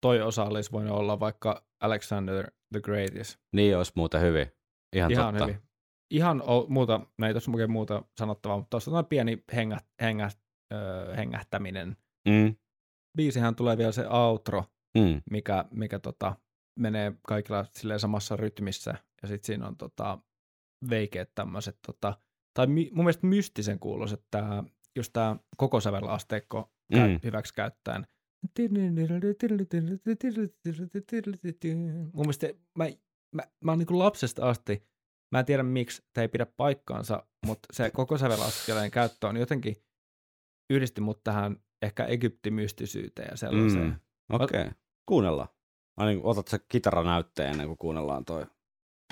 Toi osa olisi voinut olla vaikka Alexander the Greatest. Niin olisi muuten hyvin. Ihan, Ihan totta. hyvin. Ihan o, muuta, me ei tuossa muuta sanottavaa, mutta tuossa on pieni hengä, hengä, ö, hengähtäminen. Mm. Biisihän tulee vielä se outro, Mm. mikä, mikä tota, menee kaikilla silleen samassa rytmissä, ja sitten siinä on tota, veikeät tämmöiset, tota, tai mi, mun mielestä mystisen kuuloiset tämä, just tämä koko sävelasteikko mm. hyväksi käyttäen. Mun mielestä mä, mä, mä oon niin lapsesta asti, mä en tiedä miksi, tämä ei pidä paikkaansa, mutta se koko sävelaskeleen käyttö on jotenkin yhdisti mut tähän ehkä egyptimystisyyteen ja sellaiseen. Mm. Okei, okay. kuunnellaan. Aina otat se kitaranäytteen ennen kuin kuunnellaan toi.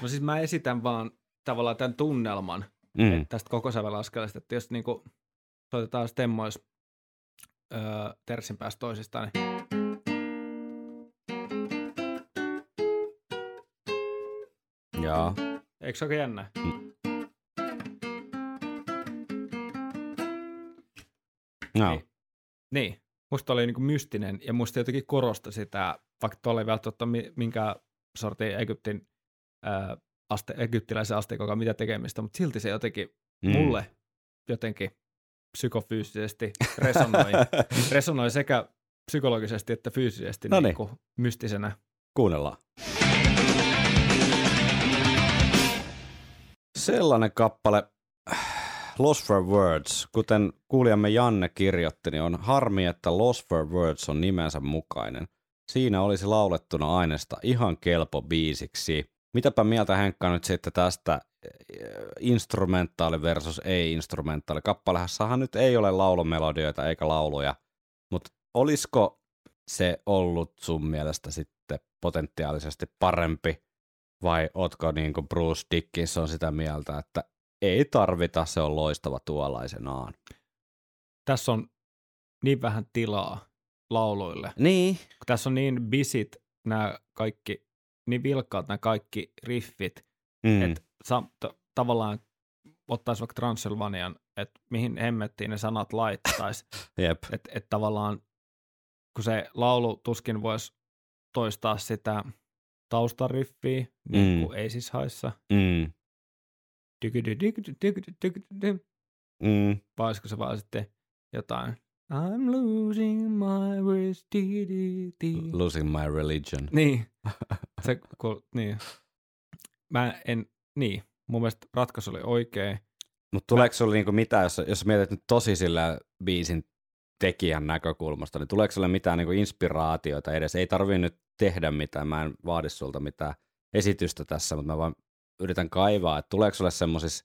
No siis mä esitän vaan tavallaan tämän tunnelman Mm. tästä koko sävelaskeleesta, että jos niinku soitetaan stemmois öö, tersin päästä toisistaan, niin Joo. eikö se oikein jännä? No. Niin. Niin, musta oli niinku mystinen ja musta jotenkin korosta sitä, vaikka tuolla ei välttämättä mi- minkään sortin Egyptin ää, aste, egyptiläisen asteikolla mitä tekemistä, mutta silti se jotenkin Mm. mm. mulle jotenkin psykofyysisesti resonoi, resonoi sekä psykologisesti että fyysisesti Noniin. niin kuin mystisenä. Kuunnellaan. Sellainen kappale, Lost for Words, kuten kuulijamme Janne kirjoitti, niin on harmi, että Lost for Words on nimensä mukainen. Siinä olisi laulettuna aineesta ihan kelpo biisiksi. Mitäpä mieltä Henkka nyt sitten tästä eh, instrumentaali versus ei-instrumentaali? Kappalehassahan nyt ei ole laulumelodioita eikä lauluja, mutta olisiko se ollut sun mielestä sitten potentiaalisesti parempi, vai ootko niin kuin Bruce Dickinson sitä mieltä, että ei tarvita, se on loistava tuollaisenaan. Tässä on niin vähän tilaa lauluille. Niin. Kun tässä on niin bisit nämä kaikki, niin vilkkaat nämä kaikki riffit, Mm. että sa- t- tavallaan ottaisi vaikka Transylvanian, että mihin hemmettiin ne sanat laittaisi. Jep. että et tavallaan kun se laulu tuskin voisi toistaa sitä taustariffiä, niin Mm. kuin ei siis haissa. Mm. Mm. Vai olisiko se vaan sitten jotain I'm losing my di. Losing my religion. Niin. Se, kun, niin. Mä en, niin. Mun mielestä ratkaisu oli oikea. Mutta tuleeko sulle niinku mitään, jos, jos mietit nyt tosi sillä biisin tekijän näkökulmasta, niin tuleeko sulle mitään niinku inspiraatioita edes? Ei tarvii nyt tehdä mitään, mä en vaadi sulta mitään esitystä tässä, mutta mä vaan yritän kaivaa, että tuleeko sulle semmoisissa,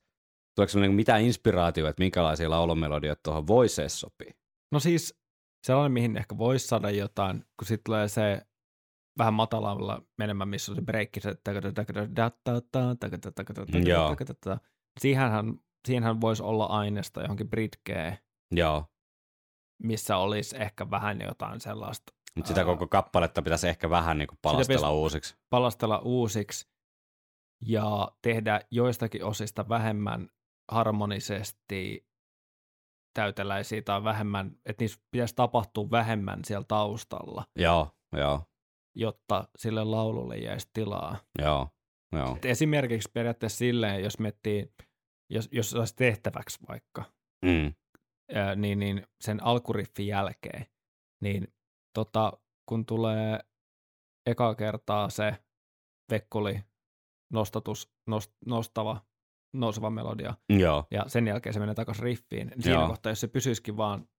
tuleeko sulle niinku mitään inspiraatioita, että minkälaisia laulumelodioita tuohon voisi sopia? No siis sellainen, mihin ehkä voisi saada jotain, kun sitten tulee se vähän matalalla menemään, missä on se breikki, se siihenhän, siihenhän voisi olla aineesta johonkin britkeen, Joo, missä olisi ehkä vähän jotain sellaista mutta sitä koko kappaletta pitäisi ehkä vähän niinku palastella uusiksi. palastella uusiksi ja tehdä joistakin osista vähemmän harmonisesti täyteläisiä tai vähemmän, että niissä pitäisi tapahtua vähemmän siellä taustalla, Joo, joo, jotta sille laululle jäisi tilaa. joo, joo. Et esimerkiksi periaatteessa silleen, jos miettii, jos, jos saisi tehtäväksi vaikka, Mm. ää, niin, niin sen alkuriffin jälkeen, niin tota, kun tulee eka kertaa se vekkuli nostatus, nost, nostava, nouseva melodia, Joo, ja sen jälkeen se menee takaisin riffiin, niin siinä Joo. kohtaa, jos se pysyisikin vaan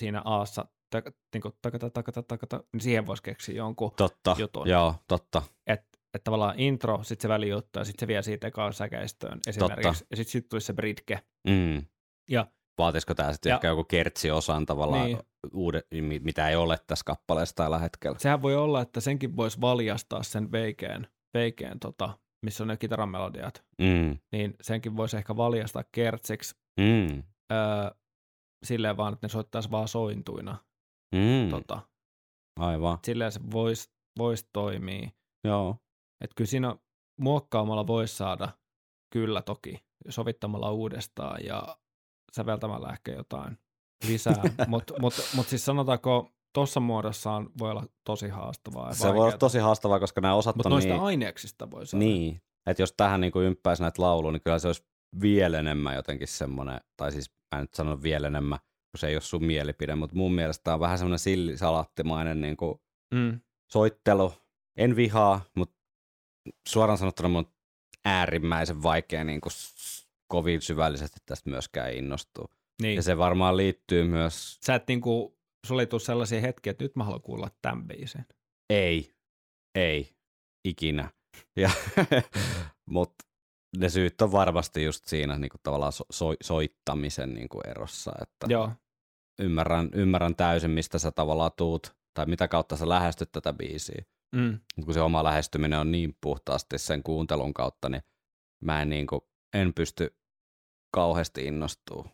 siinä aassa, tak- niinku takata, takata, takata, niin siihen voisi keksiä jonkun, totta. jutun. Joo, totta. että et tavallaan intro, sitten se välijuttu, ja sitten se vie siitä ekaan säkeistöön esimerkiksi, ja sitten sit tulisi se bridge, Mm. ja Vaatisiko tämä sitten ehkä joku kertsiosan tavallaan, Niin. niin. uude, mi- mitä ei ole tässä kappaleessa tällä hetkellä? sehän voi olla, että senkin voisi valjastaa sen veikeen, veikeen tota, missä on ne kitaramelodiat, Mm. niin senkin voisi ehkä valjastaa kertsiksi Mm. öö, silleen vaan, että ne soittaisi vaan sointuina. Mm. Tota, Aivan. silleen se voisi vois toimia. Joo. Että kyllä siinä muokkaamalla voisi saada kyllä toki, sovittamalla uudestaan ja säveltämällä ehkä jotain lisää. Mutta mut, mut siis sanotaanko, tuossa muodossaan voi olla tosi haastavaa ja Se voi olla tosi haastavaa, koska nämä osat Mutta noista niin... aineksista voi saada. Niin, että jos tähän niin kuin ympäisi näitä lauluja, niin kyllä se olisi vielä enemmän jotenkin semmoinen, tai siis mä en nyt sano vielä enemmän, kun se ei ole sun mielipide, mutta mun mielestä tämä on vähän semmoinen sillisalaattimainen niin kuin Mm. soittelu. En vihaa, mutta suoraan sanottuna mun äärimmäisen vaikea niin kuin kovin syvällisesti tästä myöskään innostua. Niin. Ja se varmaan liittyy myös, Sä et niinku, sulla ei tule sellaisia hetkiä, että nyt mä haluan kuulla tämän biisin. ei, ei, ikinä. Ja, mutta ne syyt on varmasti just siinä niin kuin tavallaan so, so, soittamisen niin kuin erossa, että Joo. Ymmärrän, ymmärrän täysin, mistä sä tavallaan tuut, tai mitä kautta sä lähestyt tätä biisiä. Mm. Kun se oma lähestyminen on niin puhtaasti sen kuuntelun kautta, niin mä en, niin kuin, en pysty kauheasti innostuu.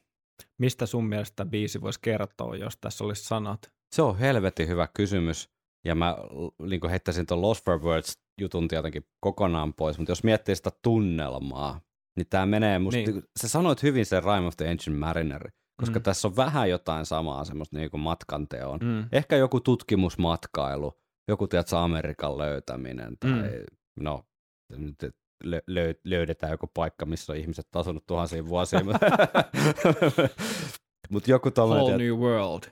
Mistä sun mielestä biisi voisi kertoa, jos tässä olisi sanat? Se on helvetin hyvä kysymys, ja mä niin heittäisin tuon Lost for Words jutun tietenkin kokonaan pois, mutta jos miettii sitä tunnelmaa, niin tämä menee musta, Niin. niin. sä sanoit hyvin sen Rime of the Ancient Mariner, koska Mm. tässä on vähän jotain samaa semmoista niin kuin matkanteon. Mm. Ehkä joku tutkimusmatkailu, joku tiedätkö, Amerikan löytäminen tai Mm. no nyt lö- lö- löydetään joku paikka, missä on ihmiset asunut tuhansia vuosia. Mutta joku tommonen, Whole New World.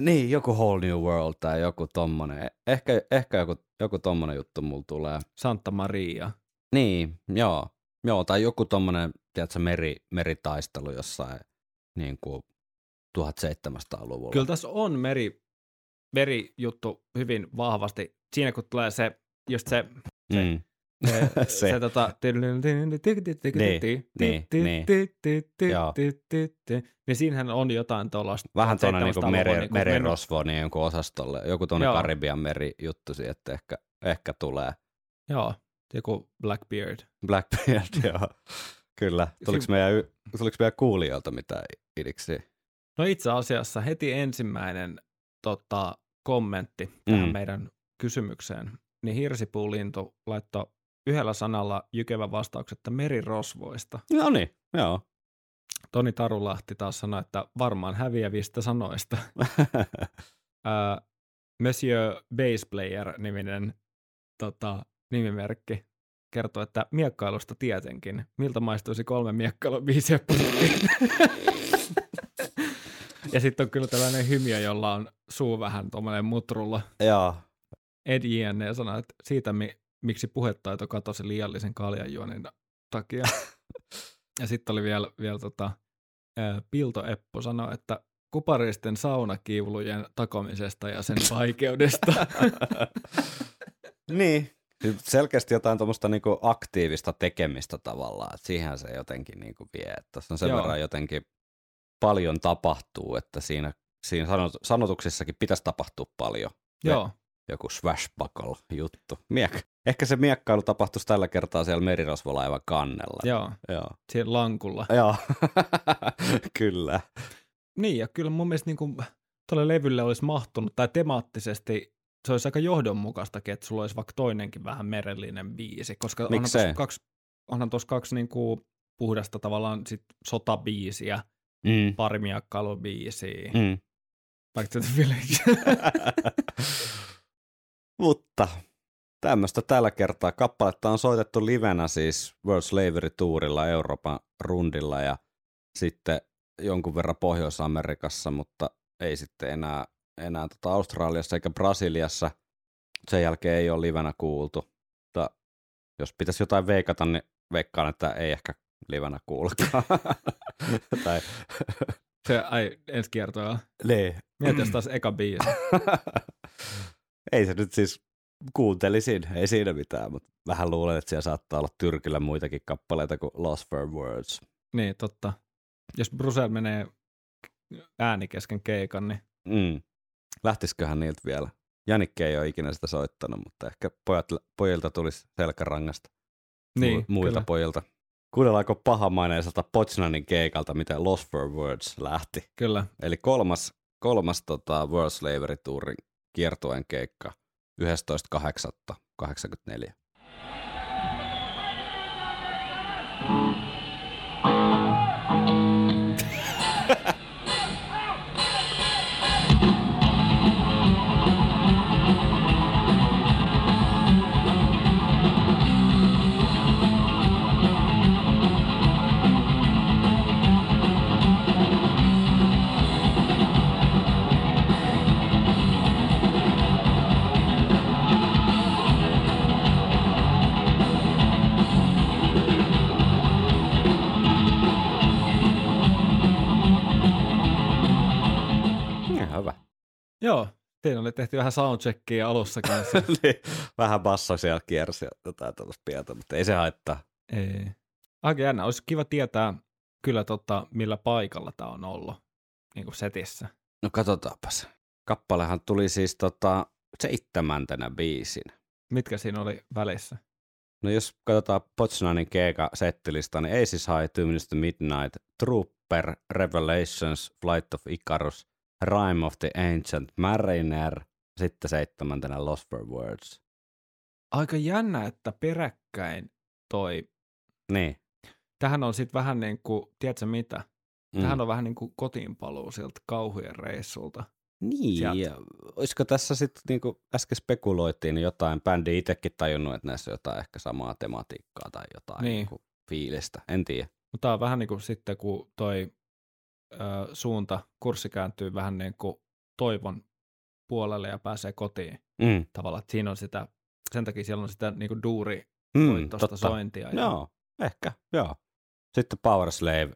niin, joku Whole New World tai joku tommonen. Ehkä, ehkä joku, joku tommonen juttu mulla tulee. Santa Maria. Niin, joo. Joo, tai joku tommonen, tiedätkö, meri, meritaistelu jossain niin kuin 1700-luvulla. Kyllä tässä on meri, merijuttu hyvin vahvasti. Siinä kun tulee se, just se, se, Mm. se, Se. se tota, niin. Niin siinähän on jotain tuollaista. Vähän tuonne 1700-luvun niinku meri, niinku merirosvo niin jonkun osastolle. Joku tuonne. Karibian merijuttu että ehkä, ehkä tulee. Joo, joku Blackbeard. Blackbeard, joo. Kyllä. Tuliko meidän, tuliko meidän kuulijoilta mitään idiksi? No itse asiassa heti ensimmäinen tota, kommentti tähän Mm. meidän kysymykseen, niin hirsipuulintu laittoi yhdellä sanalla jykevä vastauksen, että merirosvoista. No niin, joo. Toni Tarulahti taas sanoi, että varmaan häviävistä sanoista. Ää, Monsieur Bassplayer-niminen tota, nimimerkki kertoo, että miekkailusta tietenkin. Miltä maistuisi kolme miekkailubiisiä? ja sitten on kyllä tällainen hymiö, jolla on suu vähän tuommoinen mutrulla. joo. Ed Jne. sanoi, että siitä mi- miksi puhetaito katosi liiallisen kaljanjuonnin takia. ja sitten oli vielä, vielä tota, Pilto Eppo sanoi, että kuparisten saunakiivulujen takomisesta ja sen vaikeudesta. niin. Selkeästi jotain tuommoista niinku aktiivista tekemistä tavallaan, että siihen se jotenkin niinku vie. Että tässä on sen Joo. verran jotenkin paljon tapahtuu, että siinä, siinä sanot, sanotuksissakin pitäisi tapahtua paljon. Joo, Joku swashbuckle juttu. Miek. Ehkä se miekkailu tapahtuisi tällä kertaa siellä merirosvolaivan kannella. joo, Joo. siellä lankulla. Joo. Kyllä. Niin, ja kyllä mun mielestä niin tuolle levylle olisi mahtunut, tai temaattisesti se olisi aika johdonmukaistakin, että sulla olisi vaikka toinenkin vähän merellinen biisi, koska onhan Miksei? tuossa kaksi, onhan tuossa kaksi niin kuin puhdasta tavallaan sit sotabiisiä, Mm. pari miekkailubiisiä, mm. Mm. Back to the Village. Mutta tämmöistä tällä kertaa. Kappaletta on soitettu livenä siis World Slavery Tourilla Euroopan rundilla ja sitten jonkun verran Pohjois-Amerikassa, mutta ei sitten enää, enää tota Australiassa eikä Brasiliassa. Sen jälkeen ei ole livenä kuultu. Mutta jos pitäisi jotain veikata, niin veikkaan, että ei ehkä livenä kuulukaan. tai, Se, ai, ensi kiertoa. niin. Mieti, jos taas eka biisi. ei se nyt siis kuuntelisin, ei siinä mitään, mutta vähän luulen, että siellä saattaa olla Tyrkillä muitakin kappaleita kuin Lost for Words. Niin, totta. Jos Brusel menee ääni kesken keikan, niin Mm. Lähtisiköhän niiltä vielä? Janikke ei ole ikinä sitä soittanut, mutta ehkä pojat, pojilta tulisi selkärangasta niin, mu- muilta kyllä, pojilta. Kuunnellaanko pahamaineiselta Potsdamin keikalta, miten Lost for Words lähti. kyllä. Eli kolmas, kolmas tota, World Slavery Tourin kiertueen keikka 11.8.84. Ihan siinä oli tehty vähän soundcheckia alussa kanssa. niin, vähän basso siellä kiersi ja jotain tällaista pientä, mutta ei se haittaa. Ei. Aika jännä. Olisi kiva tietää kyllä tota, millä paikalla tämä on ollut niin kuin setissä. No katsotaanpas. Kappalehan tuli siis tota, seitsemäntenä biisin. Mitkä siinä oli välissä? No jos katsotaan Potsdamin keika settilista, niin Aces High, Two Minutes to Midnight, Trooper, Revelations, Flight of Icarus, Rime of the Ancient, Mariner, sitten seitsemäntenä Lost for Words. Aika jännä, että peräkkäin toi. Niin. Tähän on sitten vähän niin kuin, tiedätkö mitä? Mm. Tähän on vähän niin kuin kotiinpaluu sieltä kauhujen reissulta. Niin, sieltä. ja olisiko tässä sitten, niin kuin äsken spekuloitiin, niin jotain, bändi itsekin tajunnut, että näissä on jotain ehkä samaa tematiikkaa tai jotain Niin. niin. Niin fiilistä. En tiedä. Mutta tämä on vähän niin kuin sitten, kun toi ö, suunta, kurssi kääntyy vähän niin kuin toivon puolelle ja pääsee kotiin Mm. tavallaan. Että siinä on sitä, sen takia siellä on sitä niin kuin duuri Mm, totta. sointia. Ja, Joo, ehkä, joo. Sitten Power Slave,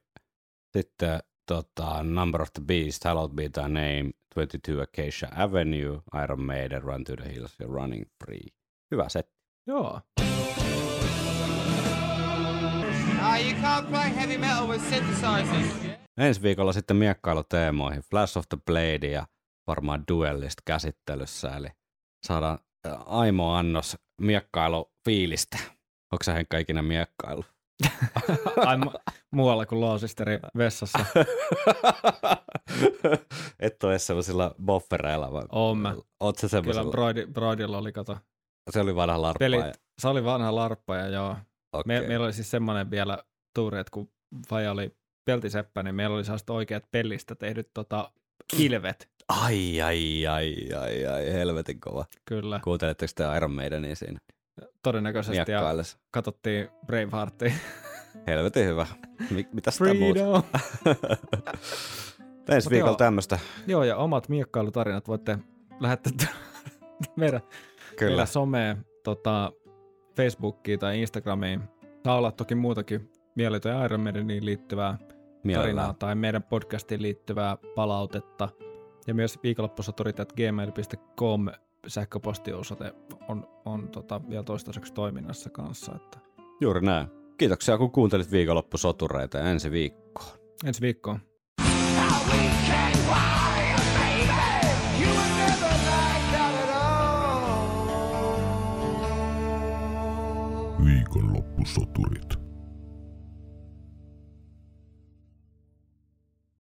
sitten tota, Number of the Beast, Hallowed Be Thy Name, 22 Acacia Avenue, Iron Maiden, Run to the Hills ja Running Free. Hyvä set. Joo. Ah, you can't play heavy metal with synthesizers. Ensi viikolla sitten miekkailuteemoihin Flash of the Blade ja varmaan Duellist käsittelyssä, eli saadaan aimo annos miekkailu fiilistä. Onko sä Henkka ikinä miekkailu? Ai, mu- muualla kuin Loosisterin vessassa. Et ole sellaisilla boffereilla vai? Oon mä. Oot sä Kyllä? Broidi, Broidilla oli, kato, Se oli vanha larppa. pelit. ja- Se oli vanha larppa ja joo. Okei. Me, meillä oli siis semmoinen vielä tuuri, että kun Faja oli peltiseppä, niin meillä oli sellaiset oikeat pellistä tehdyt tota, kilvet. Ai, ai, ai, ai, ai, helvetin kova. Kyllä, Kuunteletteko te Iron Maidenia siinä todennäköisesti. Ja katsottiin Braveheartia. Helvetin hyvä. Mi- mitä sitä muuta? Ensi viikolla joo. tämmöistä. Joo, ja omat miekkailutarinat voitte lähettää meidän, Kyllä. meidän someen, tota, Facebookiin tai Instagramiin. Saa olla toki muutakin Mieletön Iron Maideniin liittyvää tarinaa tai meidän podcastiin liittyvää palautetta. Ja myös viikonloppusoturit.gmail.com sähköpostiosoite on, on tota, vielä toistaiseksi toiminnassa kanssa. Että Juuri näin. Kiitoksia, kun kuuntelit viikonloppusotureita ja ensi viikkoon. ensi viikkoon. Viikonloppusoturit.